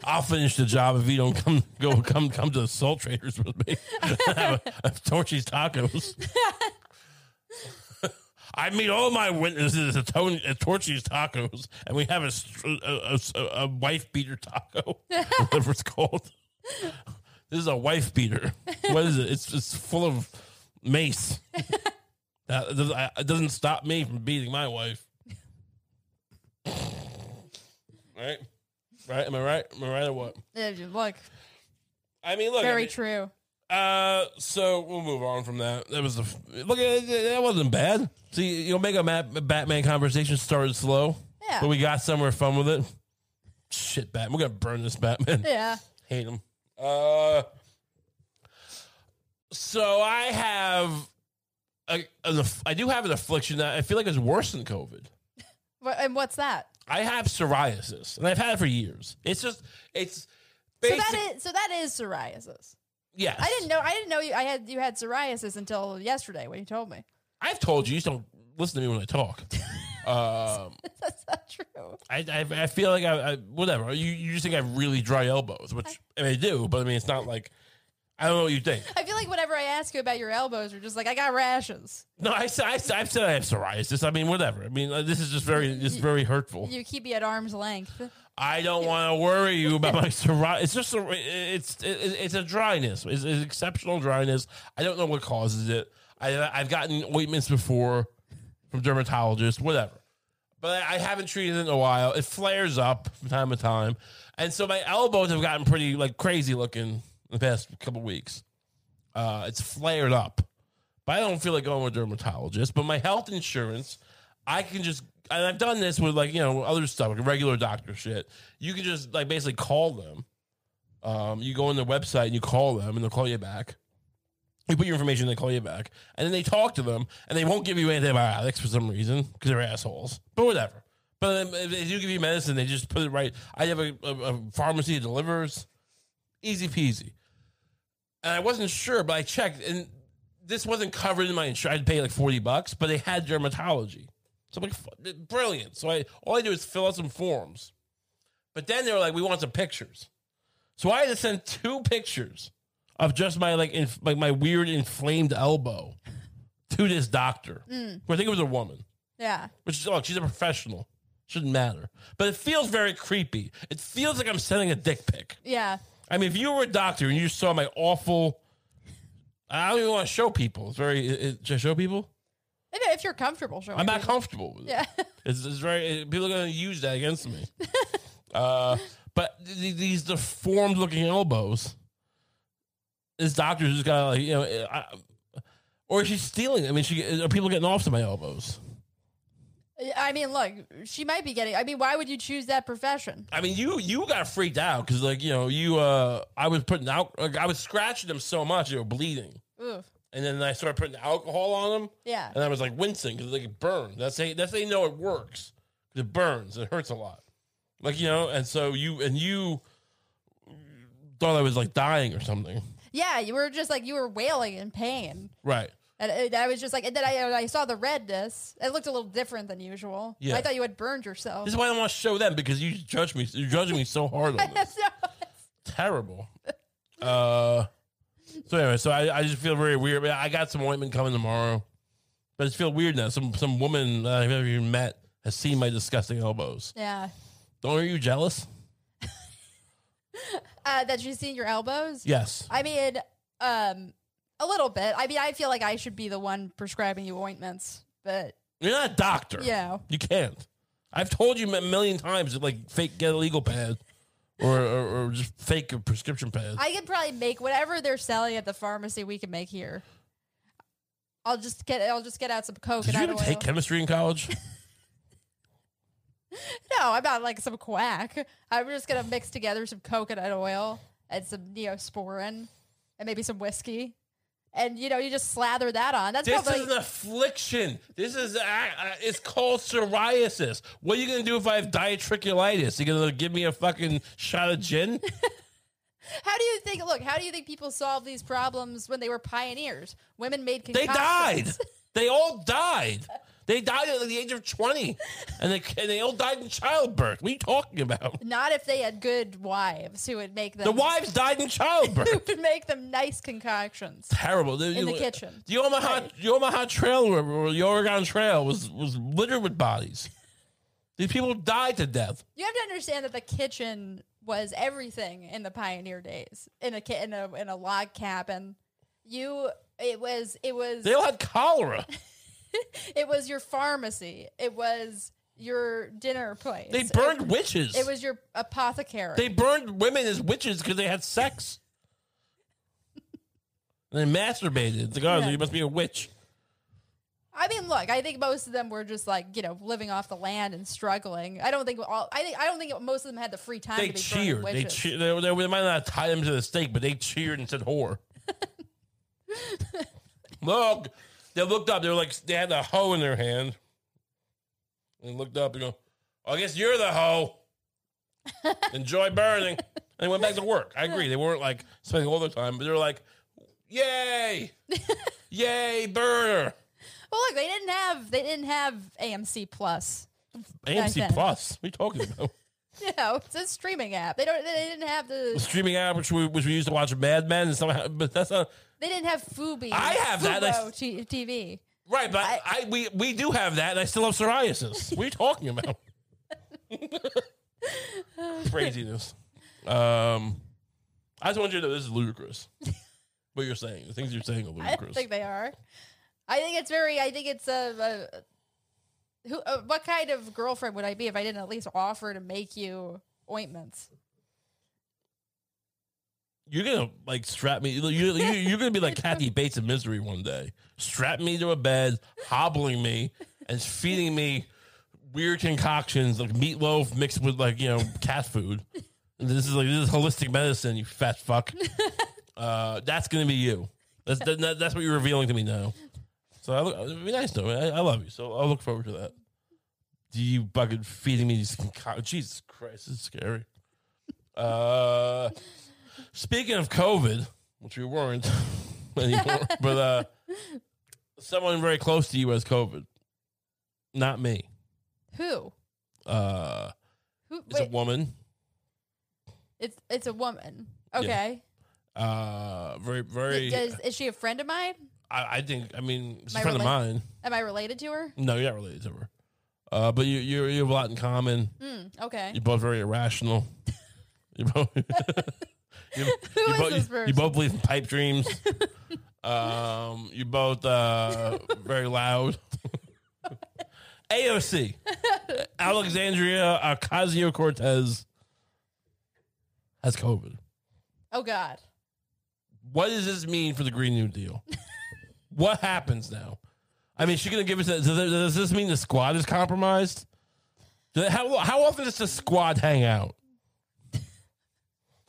I'll finish the job if you don't come go come come to the salt traders with me. Torchy's tacos. I meet all my witnesses at, Tony, at Torchy's tacos, and we have a, a, a, a wife beater taco, whatever it's called. This is a wife beater. What is it? It's it's full of mace. That, it doesn't stop me from beating my wife. right? Right? Am I right? Am I right or what? Uh, Look, I mean, look. I very mean, true. Uh, so we'll move on from that. That was the look. At that wasn't bad. See, you know, make a Batman conversation started slow, Yeah. but we got somewhere fun with it. Shit, Batman, we're gonna burn this Batman. Yeah. Hate him. Uh, so I have, a, an, aff- I do have an affliction that I feel like is worse than COVID. What, and what's that? I have psoriasis, and I've had it for years. It's just, it's So basic. that is so that is psoriasis. yes. I didn't know. I didn't know you. I had you had psoriasis until yesterday when you told me. I've told you, you just don't listen to me when I talk. um, That's not true. I, I, I feel like I, I whatever you you just think I have really dry elbows, which I mean I do, but I mean it's not like I don't know what you think. I feel like whenever I ask you about your elbows, you're just like, I got rashes. No, I said I, I've said I have psoriasis. I mean whatever. I mean uh, this is just very it's very hurtful. You keep me at arm's length. I don't want to worry you about my psoriasis. It's just a it's it, it's a dryness. It's, it's exceptional dryness. I don't know what causes it. I I've gotten ointments before from dermatologists, whatever. But I haven't treated it in a while. It flares up from time to time, and so my elbows have gotten pretty like crazy looking the past couple weeks. Uh, it's flared up, but I don't feel like going with a dermatologist. But my health insurance, I can just and I've done this with like you know other stuff like regular doctor shit. You can just like basically call them. Um, you go on their website and you call them, and they'll call you back. You put your information, they call you back, and then they talk to them, and they won't give you antibiotics for some reason because they're assholes. But whatever. But if they do give you medicine, they just put it right. I have a, a, a pharmacy that delivers, easy peasy. And I wasn't sure, but I checked, and this wasn't covered in my insurance. I'd pay like forty bucks, but they had dermatology, so I'm like, brilliant. So I all I do is fill out some forms, but then they were like, we want some pictures, so I had to send two pictures of just my like inf- like my weird inflamed elbow to this doctor. Mm. Who I think it was a woman, Yeah. which look, she's a professional. Shouldn't matter, but it feels very creepy. It feels like I'm sending a dick pic. Yeah. I mean, if you were a doctor and you saw my awful, I don't even want to show people. It's very. It, it- should I show people? If you're comfortable showing. I'm not people. comfortable with it. Yeah. It's, it's very. it- people are going to use that against me. uh, but th- these deformed looking elbows. This doctor just got like you know, I, or is she stealing? I mean, she are people getting off to my elbows? I mean, look, she might be getting. I mean, why would you choose that profession? I mean, you you got freaked out because like you know you uh I was putting out like, I was scratching them so much they were bleeding, Oof. and then I started putting alcohol on them. Yeah. and I was like wincing because like it burned. That's how, that's you know it works. 'Cause It burns. It hurts a lot. Like you know, and so you and you thought I was like dying or something, Yeah, you were just like you were wailing in pain, right? And it, I was just like, and then I I saw the redness. It looked a little different than usual. Yeah. I thought you had burned yourself. This is why I don't want to show them because you judge me. You're judging me so hard on this. Terrible. Uh. So anyway, so I, I just feel very weird. I got some ointment coming tomorrow, but it feel weird now. Some some woman that I've never even met has seen my disgusting elbows. yeah. Don't are you jealous? Uh, that you seen your elbows? Yes. I mean, um, a little bit. I mean, I feel like I should be the one prescribing you ointments, but You're not a doctor. Yeah. You can't. I've told you a million times that like fake get a legal pad or, or, or just fake a prescription pad. I could probably make whatever they're selling at the pharmacy. We can make here. I'll just get. I'll just get out some Did coconut you oil. take chemistry in college? no, I'm not like some quack. I'm just gonna mix together some coconut oil and some neosporin and maybe some whiskey, and you know, you just slather that on. That's this probably is an affliction. This is uh, uh, it's called psoriasis. What are you gonna do if I have diatriculitis? You gonna give me a fucking shot of gin? How do you think? Look, how do you think people solved these problems when they were pioneers? Women made They died. They all died. They died at the age of twenty, and they and they all died in childbirth. What are you talking about? Not if they had good wives who would make them. The wives died in childbirth. who would make them nice concoctions. terrible. In the kitchen. The Omaha, the Omaha Trail, or or the Oregon Trail was was littered with bodies. These people died to death. You have to understand that the kitchen was everything in the pioneer days. In a ki- in a in a log cabin, you it was it was They all had cholera. it was your pharmacy. It was your dinner place. They It- burned witches. It, was your apothecary. they burned women as witches because they had sex. and they masturbated. It's like, oh, Yeah. you must be a witch. I mean, look, I think most of them were just like you know living off the land and struggling. I don't think all. I think I don't think most of them had the free time They to be cheered. They, cheered. They, they, they might not tie them to the stake, but they cheered and said whore. Look, they looked up. They were like, they had a hoe in their hand. And looked up and go, I guess you're the hoe. Enjoy burning. And they went back to work. I agree. They weren't like spending all their time, but they were like, yay, yay, burner. Well, look, they didn't have they didn't have AMC Plus. AMC. Plus. What are you talking about? You know, it's a streaming app. They don't. They didn't have the the. streaming app, which we, which we used to watch Mad Men and stuff, but that's not. They didn't have Fubo. I have that. Fubo t- TV. Right, but I, we we do have that, and I still have psoriasis. what are you talking about? Craziness. Um, I just want you to know this is ludicrous. What you're saying, the things you're saying are ludicrous. I don't ludicrous. think they are. I think it's very. I think it's a. a who? Uh, what kind of girlfriend would I be if I didn't at least offer to make you ointments? You're gonna like strap me. You, you, you're gonna be like Kathy Bates in Misery one day. Strap me to a bed, hobbling me, and feeding me weird concoctions like meatloaf mixed with like you know cat food. This is like this is holistic medicine. You fat fuck. Uh, that's gonna be you. That's that, that's what you're revealing to me now. So I look, it'd be nice though. I, I love you. So I'll look forward to that. Do you fucking feeding me these concoc- Jesus Christ, is scary. Uh. Speaking of COVID, which we weren't anymore, but uh, someone very close to you has COVID. Not me. Who? Uh, Who? it's a Wait, woman. it's it's a woman. Okay. Uh, very, very. Does, is she a friend of mine? I, I think. I mean, she's a Am I friend of rela- mine. Am I related to her? No, you're not related to her. Uh, but you, you, you have a lot in common. Hmm. Okay. You're both very irrational. you both. you, you both, you, you both believe in pipe dreams. um, you both uh, very loud. AOC, Alexandria Ocasio Cortez has COVID. Oh God. What does this mean for the Green New Deal? what happens now? I mean, she gonna give us. A, does, this mean the squad is compromised? How how often does the squad hang out?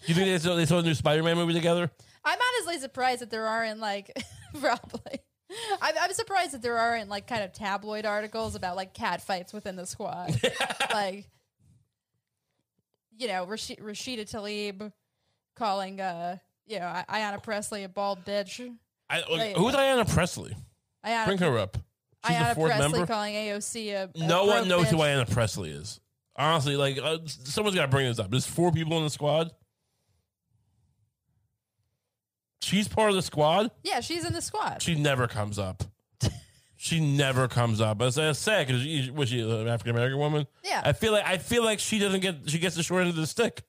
Do you think they saw, they saw a new Spider-Man movie together? I'm honestly surprised that there aren't like probably. I'm, I'm surprised that there aren't like kind of tabloid articles about like cat fights within the squad, like you know Rashi- Rashida Tlaib calling uh you know I- Ayanna Pressley a bald bitch. I, like, who's Diana Pressley? Ayanna, Bring her up. She's the Ayanna fourth Pressley member. calling AOC a, a No one knows bitch. who Diana Pressley is. Honestly, like uh, someone's got to bring this up. There's four people in the squad. She's part of the squad. Yeah, she's in the squad. She never comes up. she never comes up. It's, it's sad because was she an African American woman? Yeah. I feel like I feel like she doesn't get she gets the short end of the stick.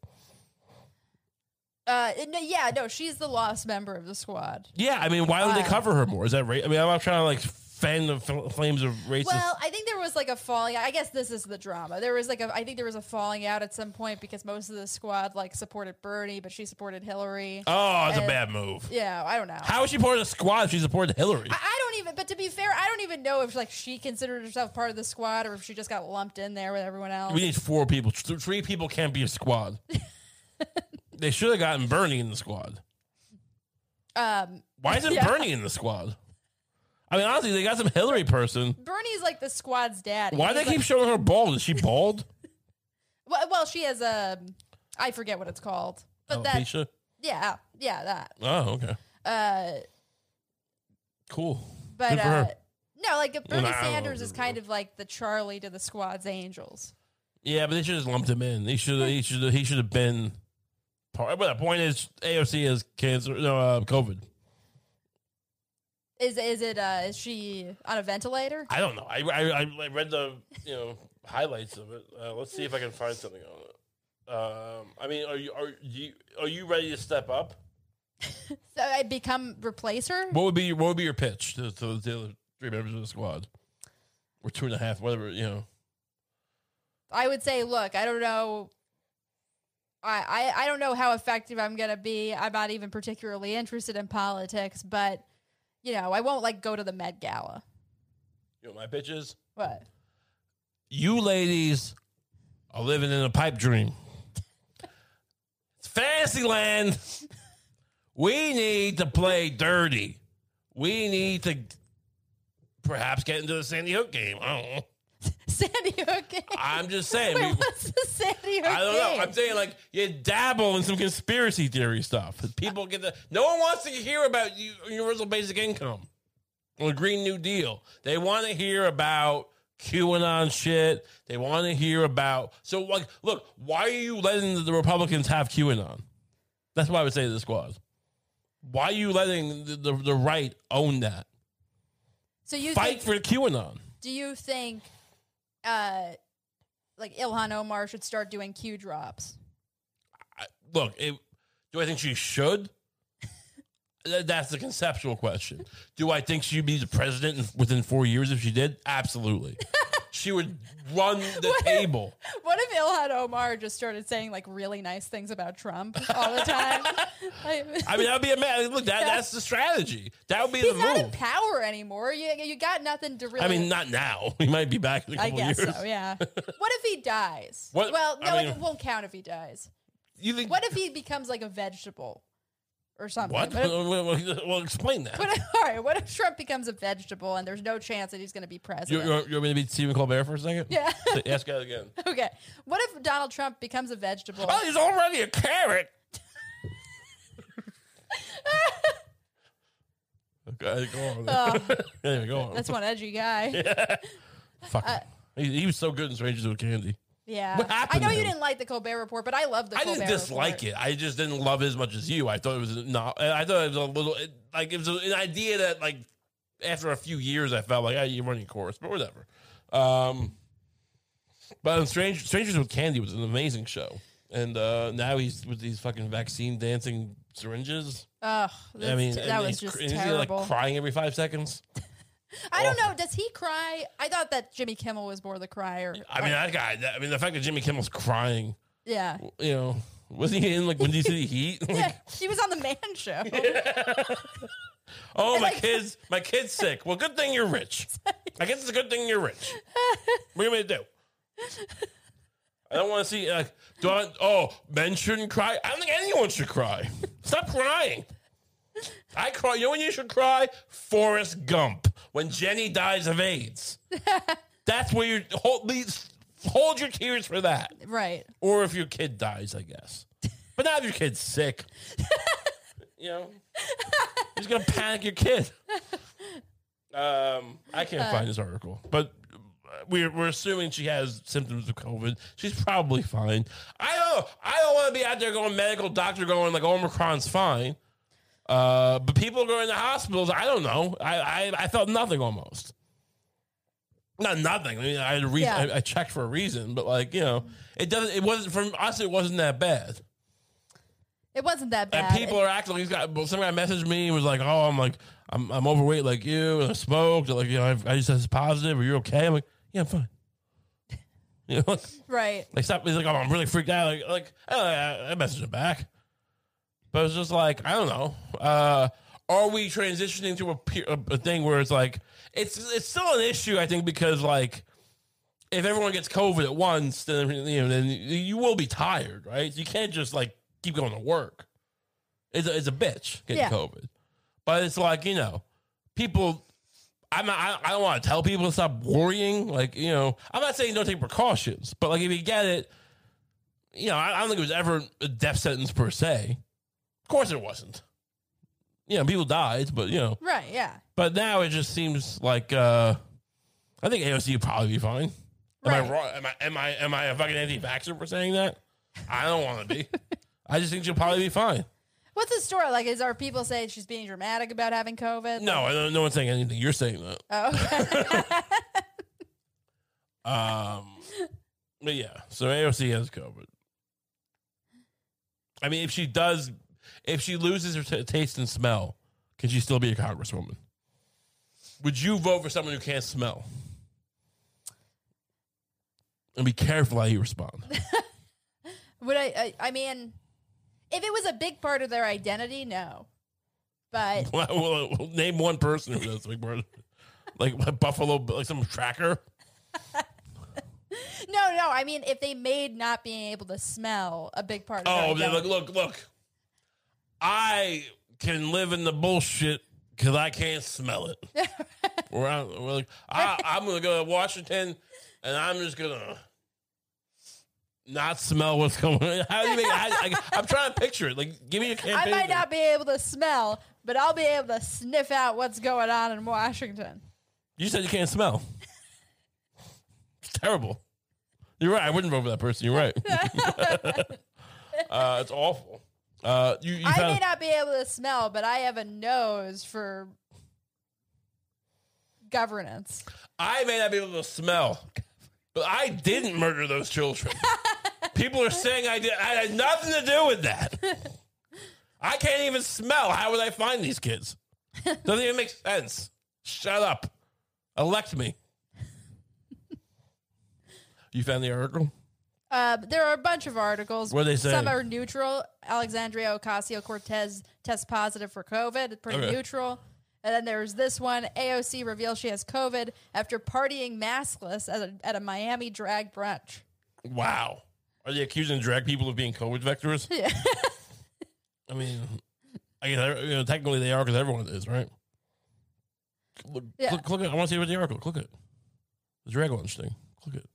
Uh, no, yeah, no, she's the lost member of the squad. Yeah, I mean, why would they Uh, cover her more? Is that right? I mean, I'm not trying to like fan the fl- flames of racist. Well, I think there was like a falling. I guess this is the drama. There was like a. I think there was a falling out at some point because most of the squad like supported Bernie, but she supported Hillary. oh, it's a bad move. yeah, I don't know. How is she part of the squad if she supported Hillary? I, I don't even. But to be fair, I don't even know if like she considered herself part of the squad or if she just got lumped in there with everyone else. we need four people. Three people can't be a squad. they should have gotten Bernie in the squad. um, Why isn't Yeah. Bernie in the squad? I mean, honestly, they got some Hillary person. Bernie's like the squad's dad. Why do they keep showing her bald? Is she bald? Well, well, she has a. I forget what it's called, but that. Alopecia? Yeah, yeah, that. Oh, okay. Uh, Cool. but Good for uh, her. no, like Bernie I don't Sanders is kind of like the Charlie to the squad's angels. Yeah, but they should have lumped him in. He should. He should. He should have been. Part, but the point is, AOC has cancer. No, uh, COVID. Is is it? Uh, is she on a ventilator? I don't know. I, I I read the you know highlights of it. Uh, let's see if I can find something on it. Um, I mean, are you are you are you ready to step up? So I become replace her. What would be what would be your pitch to, to the other three members of the squad? or two and a half, whatever you know. I would say, look, I don't know. I, I, I don't know how effective I'm gonna be. I'm not even particularly interested in politics, but you know, I won't like go to the Met Gala. You know my bitches? What? You ladies are living in a pipe dream. it's fantasy land. We need to play dirty. We need to perhaps get into the Sandy Hook game. I don't know. Sandy Hook game. I'm just saying. Wait, we- what's the Sandy Hook I don't game? know. I'm saying like you dabble in some conspiracy theory stuff. People get the no one wants to hear about u- universal basic income or the Green New Deal. They want to hear about QAnon shit. They want to hear about so like look. Why are you letting the, the Republicans have QAnon? That's what I would say to the squad. Why are you letting the, the, the right own that? so you Fight think, for QAnon. do you think uh like Ilhan Omar should start doing Q drops? I- look, it, do I think she should? That's the conceptual question. Do I think she'd be the president within four years if she did? Absolutely. she would run the table. What if Ilhan Omar just started saying like really nice things about Trump all the time? I mean, that would be a man. Look, that, that's the strategy. That would be He's the not in power anymore. You you got nothing to really. I mean, not now. He might be back in a I couple guess years. so. Yeah. what if he dies? What- Well, no, I mean- it won't count if he dies. You think What if he becomes like a vegetable or something? what? If- Well, explain that. all right. What if Trump becomes a vegetable and there's no chance that he's going to be president? you, you want me to be Stephen Colbert for a second? yeah. Ask that again. okay. What if Donald Trump becomes a vegetable? Oh, he's already a carrot. okay, go on. Oh, anyway, go on. that's one edgy guy. Fuck. Uh, him. he, he was so good in Strangers with Candy. Yeah. I know you didn't like the Colbert Report, but I love the report. I Colbert didn't dislike Report. it. I just didn't love it as much as you. I thought it was not. I thought it was a little it, like it was an idea that like after a few years I felt like, ah, you're running a course, but whatever. Um, but Strange, Strangers with Candy was an amazing show, and uh, now he's with these fucking vaccine dancing syringes. Ugh, I mean, that was he's just he's, terrible. like crying every five seconds. I don't oh. know. Does he cry? I thought that Jimmy Kimmel was more the crier. I mean, that guy. That, I mean, the fact that Jimmy Kimmel's crying. yeah. You know, was he in like when you see the heat? Like, Yeah, he was on the Man Show. Oh, my Like- kid's my kid's sick. Well, good thing you're rich. I guess it's a good thing you're rich. What are you gonna do? I don't want to see. Like, do I? Oh, men shouldn't cry. I don't think anyone should cry. Stop crying. I cry. You know when you should cry? Forrest Gump when Jenny dies of AIDS. That's where you hold. These, hold your tears for that, right. or if your kid dies, I guess. But not if your kid's sick. you know, you're just gonna panic your kid. Um, I can't find this article, but we're we're assuming she has symptoms of COVID. She's probably fine. I don't. I don't want to be out there going medical doctor going like Omicron's fine. Uh, but people going to hospitals. I don't know. I I, I felt nothing almost. Not nothing. I mean, I had a reason. Yeah. I, I checked for a reason, but like you know, it doesn't. It wasn't from us. It wasn't that bad. It wasn't that bad. And people are acting like he's got. Well, some guy messaged me and was like, "Oh, I'm like, I'm, I'm overweight like you, and I smoked. Like, you know, I've, I just tested positive. Are you okay?" I'm like, "Yeah, I'm fine." You know, like, right. like stop. He's like, "Oh, I'm really freaked out." Like, like I, I, I messaged him back, but it's just like I don't know. Uh, are we transitioning to a, a, a thing where it's like it's it's still an issue? I think because like if everyone gets COVID at once, then you know, then you will be tired, right? You can't just like keep going to work. It's a, it's a bitch getting Yeah. COVID, but it's like you know, people. I'm not, I, I don't want to tell people to stop worrying. Like you know, I'm not saying don't take precautions, but like if you get it, you know, I, I don't think it was ever a death sentence per se. Of course, it wasn't. You know, people died, but you know, Right. Yeah. but now it just seems like uh I think AOC would probably be fine. Am I Right. wrong? Am I am I am I a fucking anti-vaxxer for saying that? I don't want to be. I just think she'll probably be fine. What's the story? Like, is are people saying she's being dramatic about having COVID? No, I don't, no one's saying anything. You're saying that. Oh, okay. Um, but yeah, so AOC has COVID. I mean, if she does, if she loses her t- taste and smell, can she still be a congresswoman? Would you vote for someone who can't smell? and be careful how you respond. Would I, I? I mean, if it was a big part of their identity, no. But well, well, well, name one person who does big part. Like Buffalo, like some tracker. no, no. I mean, if they made not being able to smell a big part of Oh, their then look, identity. look, look. I can live in the bullshit because I can't smell it. we're, out, we're like, I, I'm going to go to Washington and I'm just going to not smell what's going on. How do you make I, I, I'm trying to picture it. Like, give me a campaign. I might not be able to smell, but I'll be able to sniff out what's going on in Washington. You said you can't smell. it's terrible. You're right. I wouldn't vote for that person. You're right. uh, it's awful. Uh, you, you I found, may not be able to smell, but I have a nose for governance. I may not be able to smell, but I didn't murder those children. People are saying I did. I had nothing to do with that. I can't even smell. How would I find these kids? Doesn't even make sense. Shut up. Elect me. You found the article? Uh, there are a bunch of articles. Do they say? Some are neutral. Alexandria Ocasio Cortez tests positive for COVID. Pretty Okay. neutral. And then there's this one. AOC reveals she has COVID after partying maskless at a, at a Miami drag brunch. Wow. Are they accusing drag people of being COVID vectors? Yeah. I mean, I guess you know, technically they are because everyone is, right? Look, Yeah. click, click it. I want to see what the article. Click it. The drag lunch thing. Click it.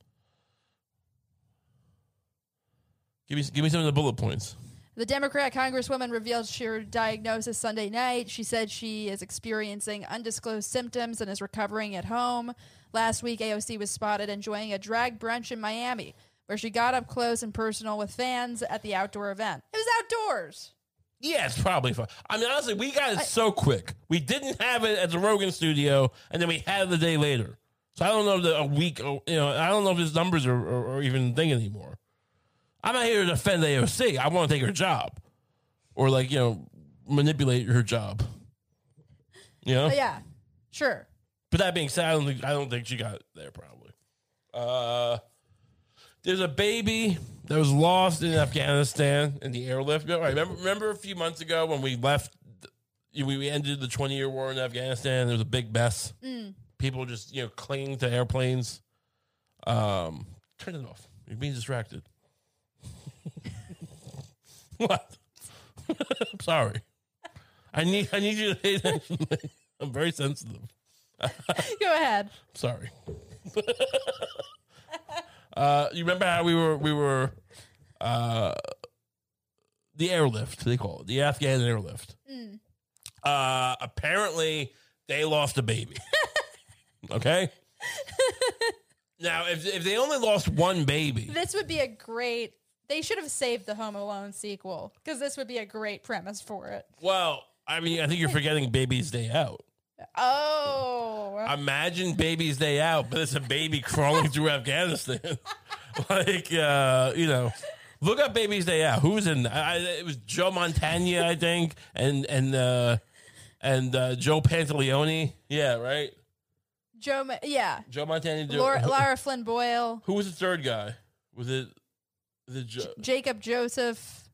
Give me give me some of the bullet points. The Democrat Congresswoman revealed her diagnosis Sunday night. She said she is experiencing undisclosed symptoms and is recovering at home. Last week, AOC was spotted enjoying a drag brunch in Miami, where she got up close and personal with fans at the outdoor event. It was outdoors. Yeah, it's probably fine. I mean, honestly, we got it so quick. We didn't have it at the Rogan studio, and then we had it the day later. So I don't know the a week, you know, I don't know if his numbers are, are, are even a thing anymore. I'm not here to defend AOC. I want to take her job, or like you know, manipulate her job. You know. But yeah, sure. But that being said, I don't think I don't think she got there probably. Uh, there's a baby that was lost in Afghanistan in the airlift. All right, remember remember a few months ago when we left, we, we ended the 20 year war in Afghanistan. There was a big mess. People just you know clinging to airplanes. Um, turn it off. You're being distracted. what? I'm sorry. I need I need you to pay attention. I'm very sensitive. Go ahead. Sorry. uh, you remember how we were we were uh, the airlift they call it the Afghan airlift. Uh, apparently they lost a baby. okay. now, if if they only lost one baby, This would be a great. They should have saved the Home Alone sequel because this would be a great premise for it. well, I mean, I think you're forgetting Baby's Day Out. Oh, Imagine Baby's Day Out, but it's a baby crawling through Afghanistan. like, uh, you know, look up Baby's Day Out. Who's in? I, it was Joe Mantegna, I think, and and uh, and uh, Joe Pantoliano. Yeah, right. Joe. Ma- Yeah, Joe Mantegna. Joe, Laura, Lara Flynn Boyle, who was the third guy? Was it? Was it Joe? Jacob Joseph.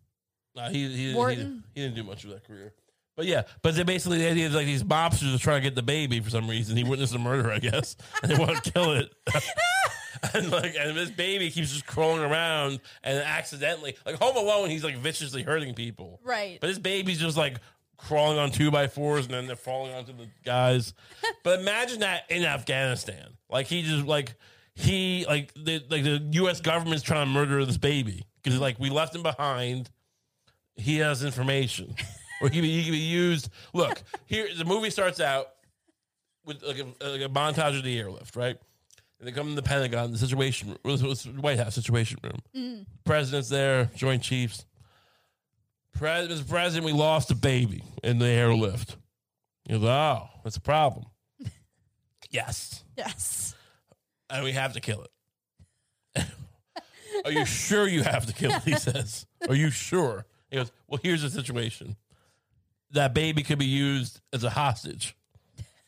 Nah, he, he, he, Wharton? didn't, he didn't do much of that career. But yeah, but they basically the idea is like these mobsters are trying to get the baby for some reason. He witnessed a murder, I guess, and they want to kill it. and like, and this baby keeps just crawling around and accidentally, like Home Alone, he's like viciously hurting people. Right. But this baby's just like crawling on two by fours and then they're falling onto the guys. but imagine that in Afghanistan. Like he just like he like the like the US government's trying to murder this baby. Because like we left him behind. He has information. or he, he can be used. Look, here the movie starts out with like a, like a montage of the airlift, right? And they come in the Pentagon, the situation, it was, it was the White House situation room. Mm. President's there, Joint Chiefs. Pres- Mr. President, we lost a baby in the airlift. He goes, oh, that's a problem. yes. Yes. And we have to kill it. Are you sure you have to kill it? He says. Are you sure? He goes, well, here's the situation. That baby could be used as a hostage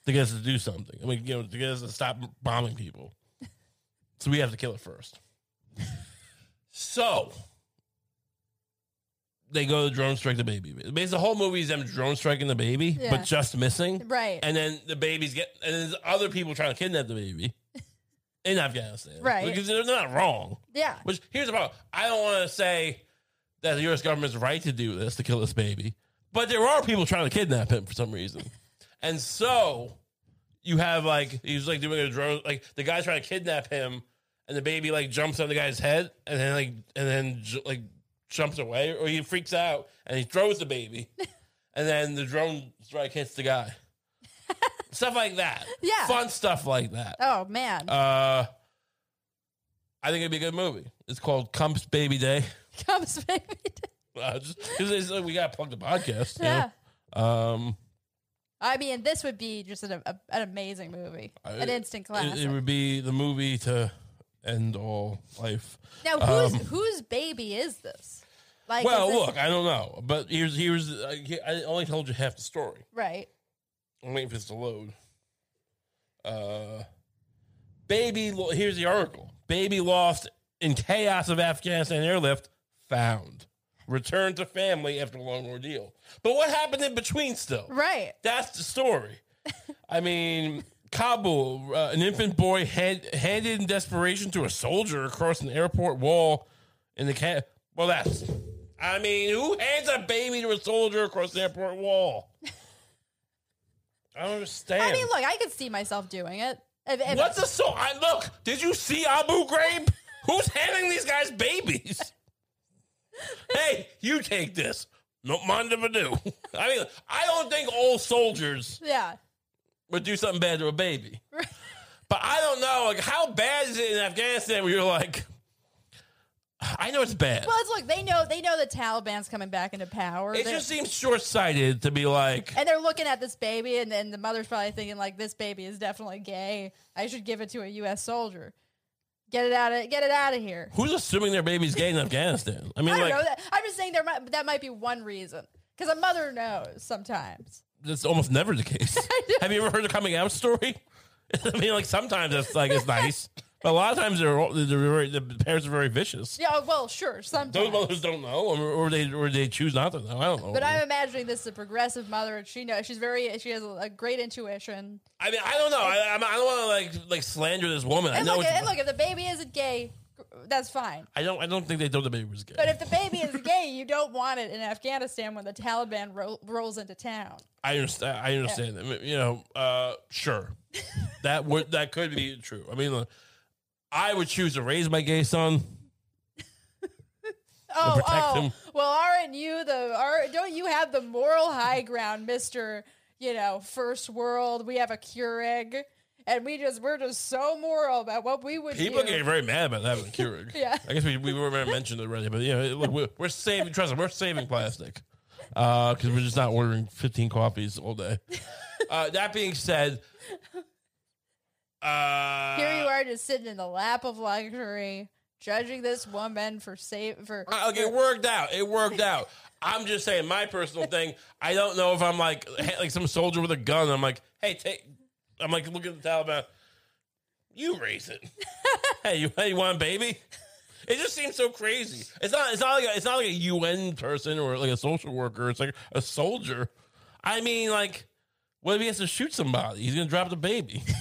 to get us to do something. I mean, you know, to get us to stop bombing people. So we have to kill it first. So they go to drone strike the baby. Basically, the whole movie is them drone striking the baby, Yeah. but just missing. Right. And then the baby's get, and then there's other people trying to kidnap the baby in Afghanistan. Right. Because they're not wrong. yeah. Which here's the problem. I don't want to say that the U.S. government's right to do this to kill this baby, but there are people trying to kidnap him for some reason, and so you have like he's like doing a drone, like the guy's trying to kidnap him, and the baby like jumps on the guy's head, and then like and then like jumps away, or he freaks out and he throws the baby, and then the drone strike hits the guy. Stuff like that. Yeah. Fun stuff like that. Oh man. Uh, I think it'd be a good movie. It's called Cumps Baby Day. Comes baby. Day. Uh, just because we got to plug the podcast. yeah. know? Um, I mean, this would be just an, a, an amazing movie, an instant classic. it would be the movie to end all life. now, whose um, whose baby is this? Like, Well, this- look, I don't know, but here's here's uh, I only told you half the story. right? I'm waiting for this to load. Uh, baby, here's the article. Baby lost in chaos of Afghanistan airlift found. Returned to family after a long ordeal. But what happened in between still? Right. That's the story. I mean, Kabul, uh, an infant boy hand, handed in desperation to a soldier across an airport wall in the cat. Well, that's. I mean, who hands a baby to a soldier across the airport wall? I don't understand. I mean, look, I could see myself doing it. If, if- What's the so? I look. Did you see Abu Ghraib? Who's handing these guys babies? hey, you take this. No mind if I do. I mean, I don't think old soldiers yeah. would do something bad to a baby. But I don't know, like how bad is it in Afghanistan where you're like, I know it's bad. Well, it's look. They know. They know the Taliban's coming back into power. it They're- just seems short sighted to be like, and they're looking at this baby, and then the mother's probably thinking like, "This baby is definitely gay. I should give it to a U.S. soldier. Get it out of get it out of here." who's assuming their baby's gay in Afghanistan? I mean, I don't like, know. That, I'm just saying there might that might be one reason because a mother knows sometimes. that's almost never the case. Have you ever heard a coming out story? I mean, like sometimes it's like it's nice, but a lot of times they're, they're very, the parents are very vicious. Yeah, well, sure, Sometimes Those mothers don't know, or, or they or they choose not to know. I don't know. But I'm imagining this is a progressive mother, she knows she's very she has a, great intuition. I mean, I don't know. I, I'm- I don't want to like like slander this woman. I And know. look, it's- and look, if the baby isn't gay, that's fine. I don't. I don't think they told the baby was gay. But if the baby is gay, you don't want it in Afghanistan when the Taliban ro- rolls into town. I understand. I understand. that. You know, uh, sure, that would that could be true. I mean, I would choose to raise my gay son. Oh, oh. him. Well, aren't you the? Are, don't you have the moral high ground, Mister? You know, first world. We have a Keurig, and we just we're just so moral about what we would do. People do. get very mad about having a Keurig. Yeah. I guess we, we were mentioned already, but you know, look, we're, we're saving. Trust us, we're saving plastic because we're just not ordering fifteen coffees all day. Uh, that being said, uh, Here you are, just sitting in the lap of luxury, judging this woman for save for. Okay, it worked out. It worked out. I'm just saying my personal thing. I don't know if I'm like like some soldier with a gun. I'm like, hey, take. I'm like, look at the Taliban. You raise it. hey, you, hey, you want a baby? It just seems so crazy. It's not. It's not like a, it's not like a UN person or like a social worker. It's like a soldier. I mean, like, what if he has to shoot somebody? He's gonna drop the baby.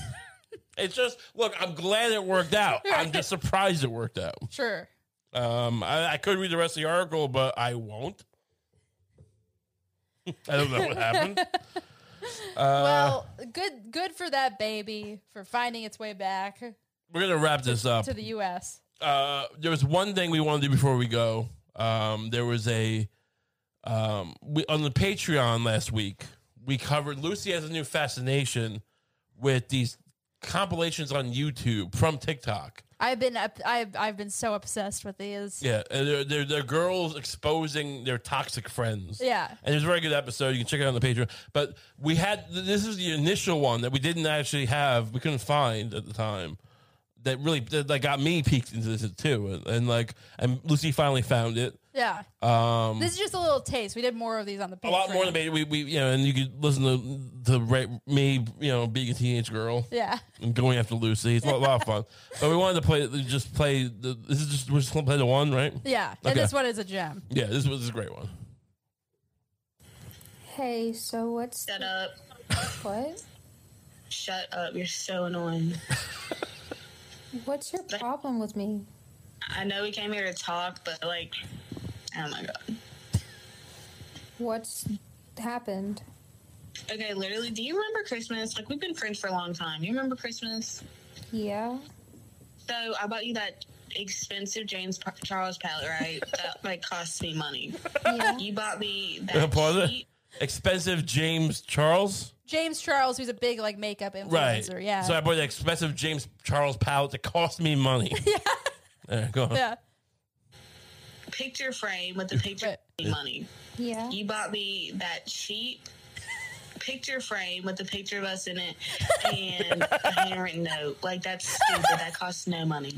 it's just look. I'm glad it worked out. I'm just surprised it worked out. Sure. Um, I, I could read the rest of the article, but I won't. I don't know what happened. Uh, well, good good for that baby for finding its way back We're gonna wrap this up. to the U.S. Uh, there was one thing we want to do before we go. Um, there was a um, we, on the Patreon last week. We covered Lucy has a new fascination with these compilations on YouTube from TikTok. I've been up, I've I've been so obsessed with these. Yeah, and they're, they're, they're girls exposing their toxic friends. Yeah. And there's a very good episode. You can check it out on the Patreon. But we had, this is the initial one that we didn't actually have, we couldn't find at the time. That really, that, that got me peeked into this too. And, and like, and Lucy finally found it. Yeah. Um, This is just a little taste. We did more of these on the a lot more Patreon. than we, we, you know, and you could listen to to ra- me, you know, being a teenage girl Yeah. and going after Lucy. It's a lot, lot of fun. But we wanted to play, just play. The, this is just we're just gonna play the one, right? Yeah. Okay. And this one is a gem. Yeah, this was this is a great one. Hey, so what's Shut up. what? Shut up. You're so annoying. What's your problem with me? I know we came here to talk, but like, oh my god. What's happened? Okay, literally, do you remember Christmas? Like, we've been friends for a long time. You remember Christmas? Yeah. So I bought you that expensive James P- Charles palette, right? that like cost me money. Yeah. You bought me that pause cheap- Expensive James Charles. James Charles, who's a big like makeup Right. influencer. Yeah. So I bought the expensive James Charles palette that cost me money. yeah. go on. yeah. Picture frame with the picture Right. money. Yeah. You bought me that cheap picture frame with the picture of us in it and a handwritten note. Like that's stupid. That costs no money.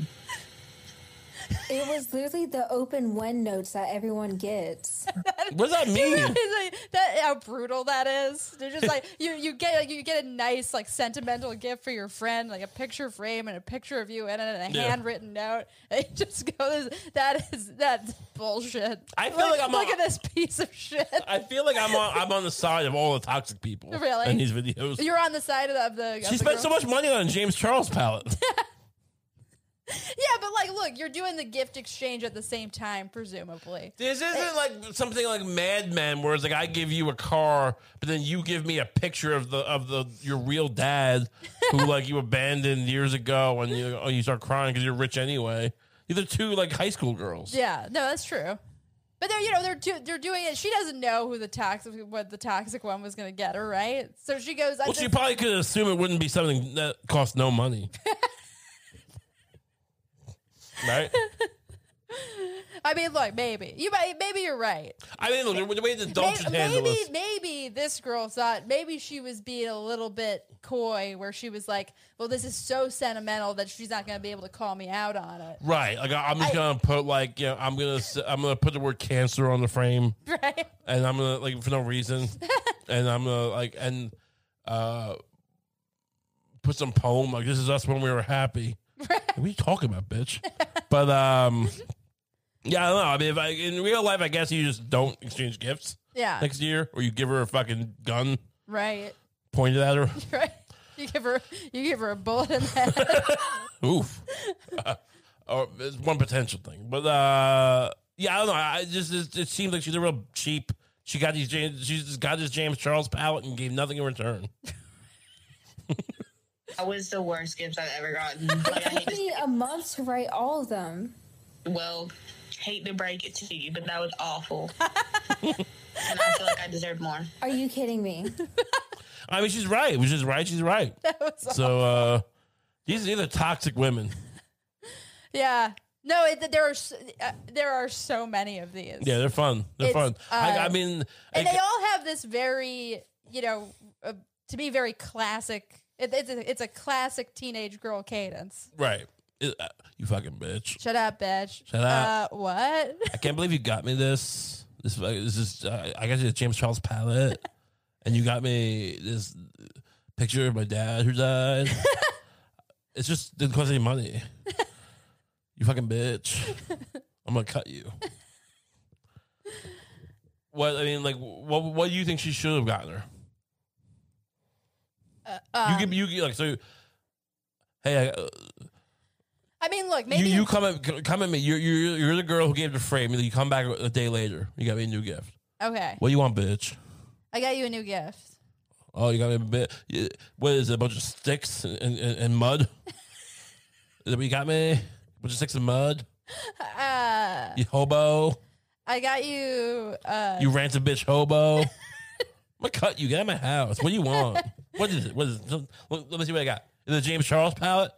It was literally the open one notes that everyone gets. What does that mean? Like, that how brutal that is. They're just like you you get like, you get a nice like sentimental gift for your friend, like a picture frame and a picture of you in it and a Yeah. handwritten note. You just goes. That is that's bullshit. I feel Look- like I'm look on- at this piece of shit. I feel like I'm on I'm on the side of all the toxic people Really? in these videos. You're on the side of the. Of the she spent so much money on a James Charles palette. Yeah, but like, look, you're doing the gift exchange at the same time, presumably. This isn't like something like Mad Men, where it's like I give you a car, but then you give me a picture of the of the your real dad, who like you abandoned years ago, and you oh, you start crying because you're rich anyway. These are two like high school girls. Yeah, no, that's true. But they're you know they're do, they're doing it. She doesn't know who the toxic what the toxic one was going to get her right. So she goes. Well, she probably could assume it wouldn't be something that cost no money. right? I mean, look, maybe you might maybe you're right. I mean, look, the way the should Maybe handle maybe, this. maybe this girl thought maybe she was being a little bit coy, where she was like, "Well, this is so sentimental that she's not going to be able to call me out on it." Right, like I- I'm just I- gonna put like you know I'm gonna I'm gonna put the word cancer on the frame, Right? and I'm gonna like for no reason, and I'm gonna like and uh put some poem like this is us when we were happy. What are you talking about, bitch? But um, yeah, I don't know. I mean, if I in real life, I guess you just don't exchange gifts Yeah. next year, or you give her a fucking gun Right. pointed at her. Right. You give her you give her a bullet in the head. Oof. Uh, or it's one potential thing, but uh, yeah, I don't know. I just it, it seems like she's a real cheap. She got these James. She just got this James Charles palette and gave nothing in return. That was the worst gift I've ever gotten. Like I hate Took me a month to write all of them. well, hate to break it to you, but that was awful. and I feel like I deserve more. Are you kidding me? I mean, she's right. She's right. She's right. That was So uh, these these are toxic women. Yeah. No, it, there are uh, there are so many of these. Yeah, they're fun. They're It's, fun. I, I uh, mean, and like- they all have this very, you know, uh, to me, very classic. It, it's a, it's a classic teenage girl cadence. right. It- uh, you fucking bitch. Shut up, bitch. Shut up. Uh, what? I can't believe you got me this. This, this is uh, I got you the James Charles palette, and you got me this picture of my dad who died. it's just didn't cost any money. You fucking bitch. I'm gonna cut you. What I mean, like, what what do you think she should have gotten her? Um, you give you give, like so. Hey, I, uh, I mean, look, maybe you come at come at me. You're you're you're the girl who gave the frame. and You come back a day later. You got me a new gift. okay. What do you want, bitch? I got you a new gift. Oh, you got me a bit. you- What is it? A bunch of sticks and, and, and mud? is that what you got me? A bunch of sticks and mud? Uh, You hobo. I got you. Uh, You ransom bitch hobo. I'm gonna cut you. Get out of my house. What do you want? What is it? What is it? Let me see what I got. Is it a James Charles palette?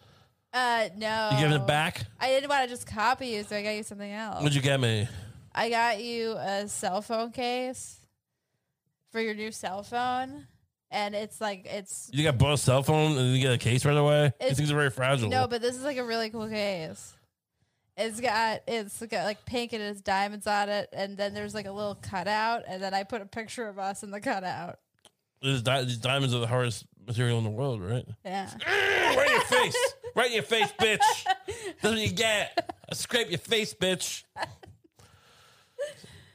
uh, no. You giving it back? I didn't want to just copy you, so I got you something else. What'd you get me? I got you a cell phone case for your new cell phone, and it's like it's You got both cell phone and you get a case right away? These things are very fragile. no, but this is like a really cool case. It's got it's got like pink and it has diamonds on it, and then there's like a little cutout, and then I put a picture of us in the cutout. These, di- these diamonds are the hardest material in the world, right? Yeah. right in your face. Right in your face, bitch. That's what you get. I scrape your face, bitch.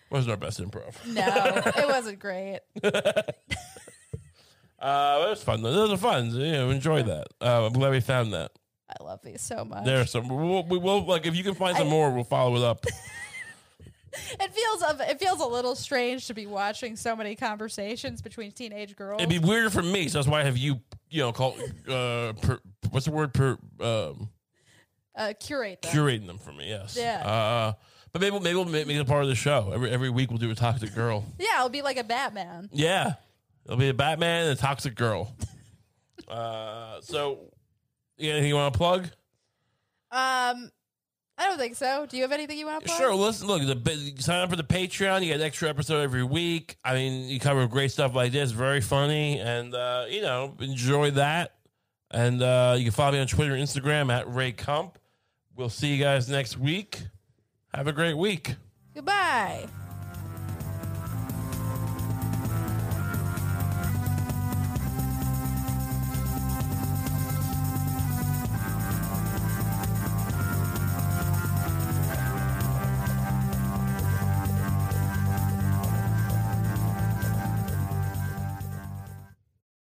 Wasn't our best improv. No, it wasn't great. Uh, it was fun. though. Those are fun. You know, enjoy that. Uh, I'm glad we found that. I love these so much. There are some. We'll, we will like if you can find some more, we'll follow it up. It feels of it feels a little strange to be watching so many conversations between teenage girls. It'd be weirder for me, so that's why I have you. You know, call uh, per, what's the word? Per um, uh, curate them. curating them for me. Yes. Yeah. Uh, but maybe maybe we'll make, make it a part of the show. Every every week we'll do a toxic girl. yeah, it'll be like a Batman. Yeah. It'll be a Batman and a toxic girl. uh, so, you got anything you want to plug? Um, I don't think so. Do you have anything you want to plug? Sure. Listen, look, the, sign up for the Patreon. You get an extra episode every week. I mean, you cover great stuff like this. Very funny. And, uh, you know, enjoy that. And uh, you can follow me on Twitter and Instagram at Ray Kump. We'll see you guys next week. Have a great week. Goodbye.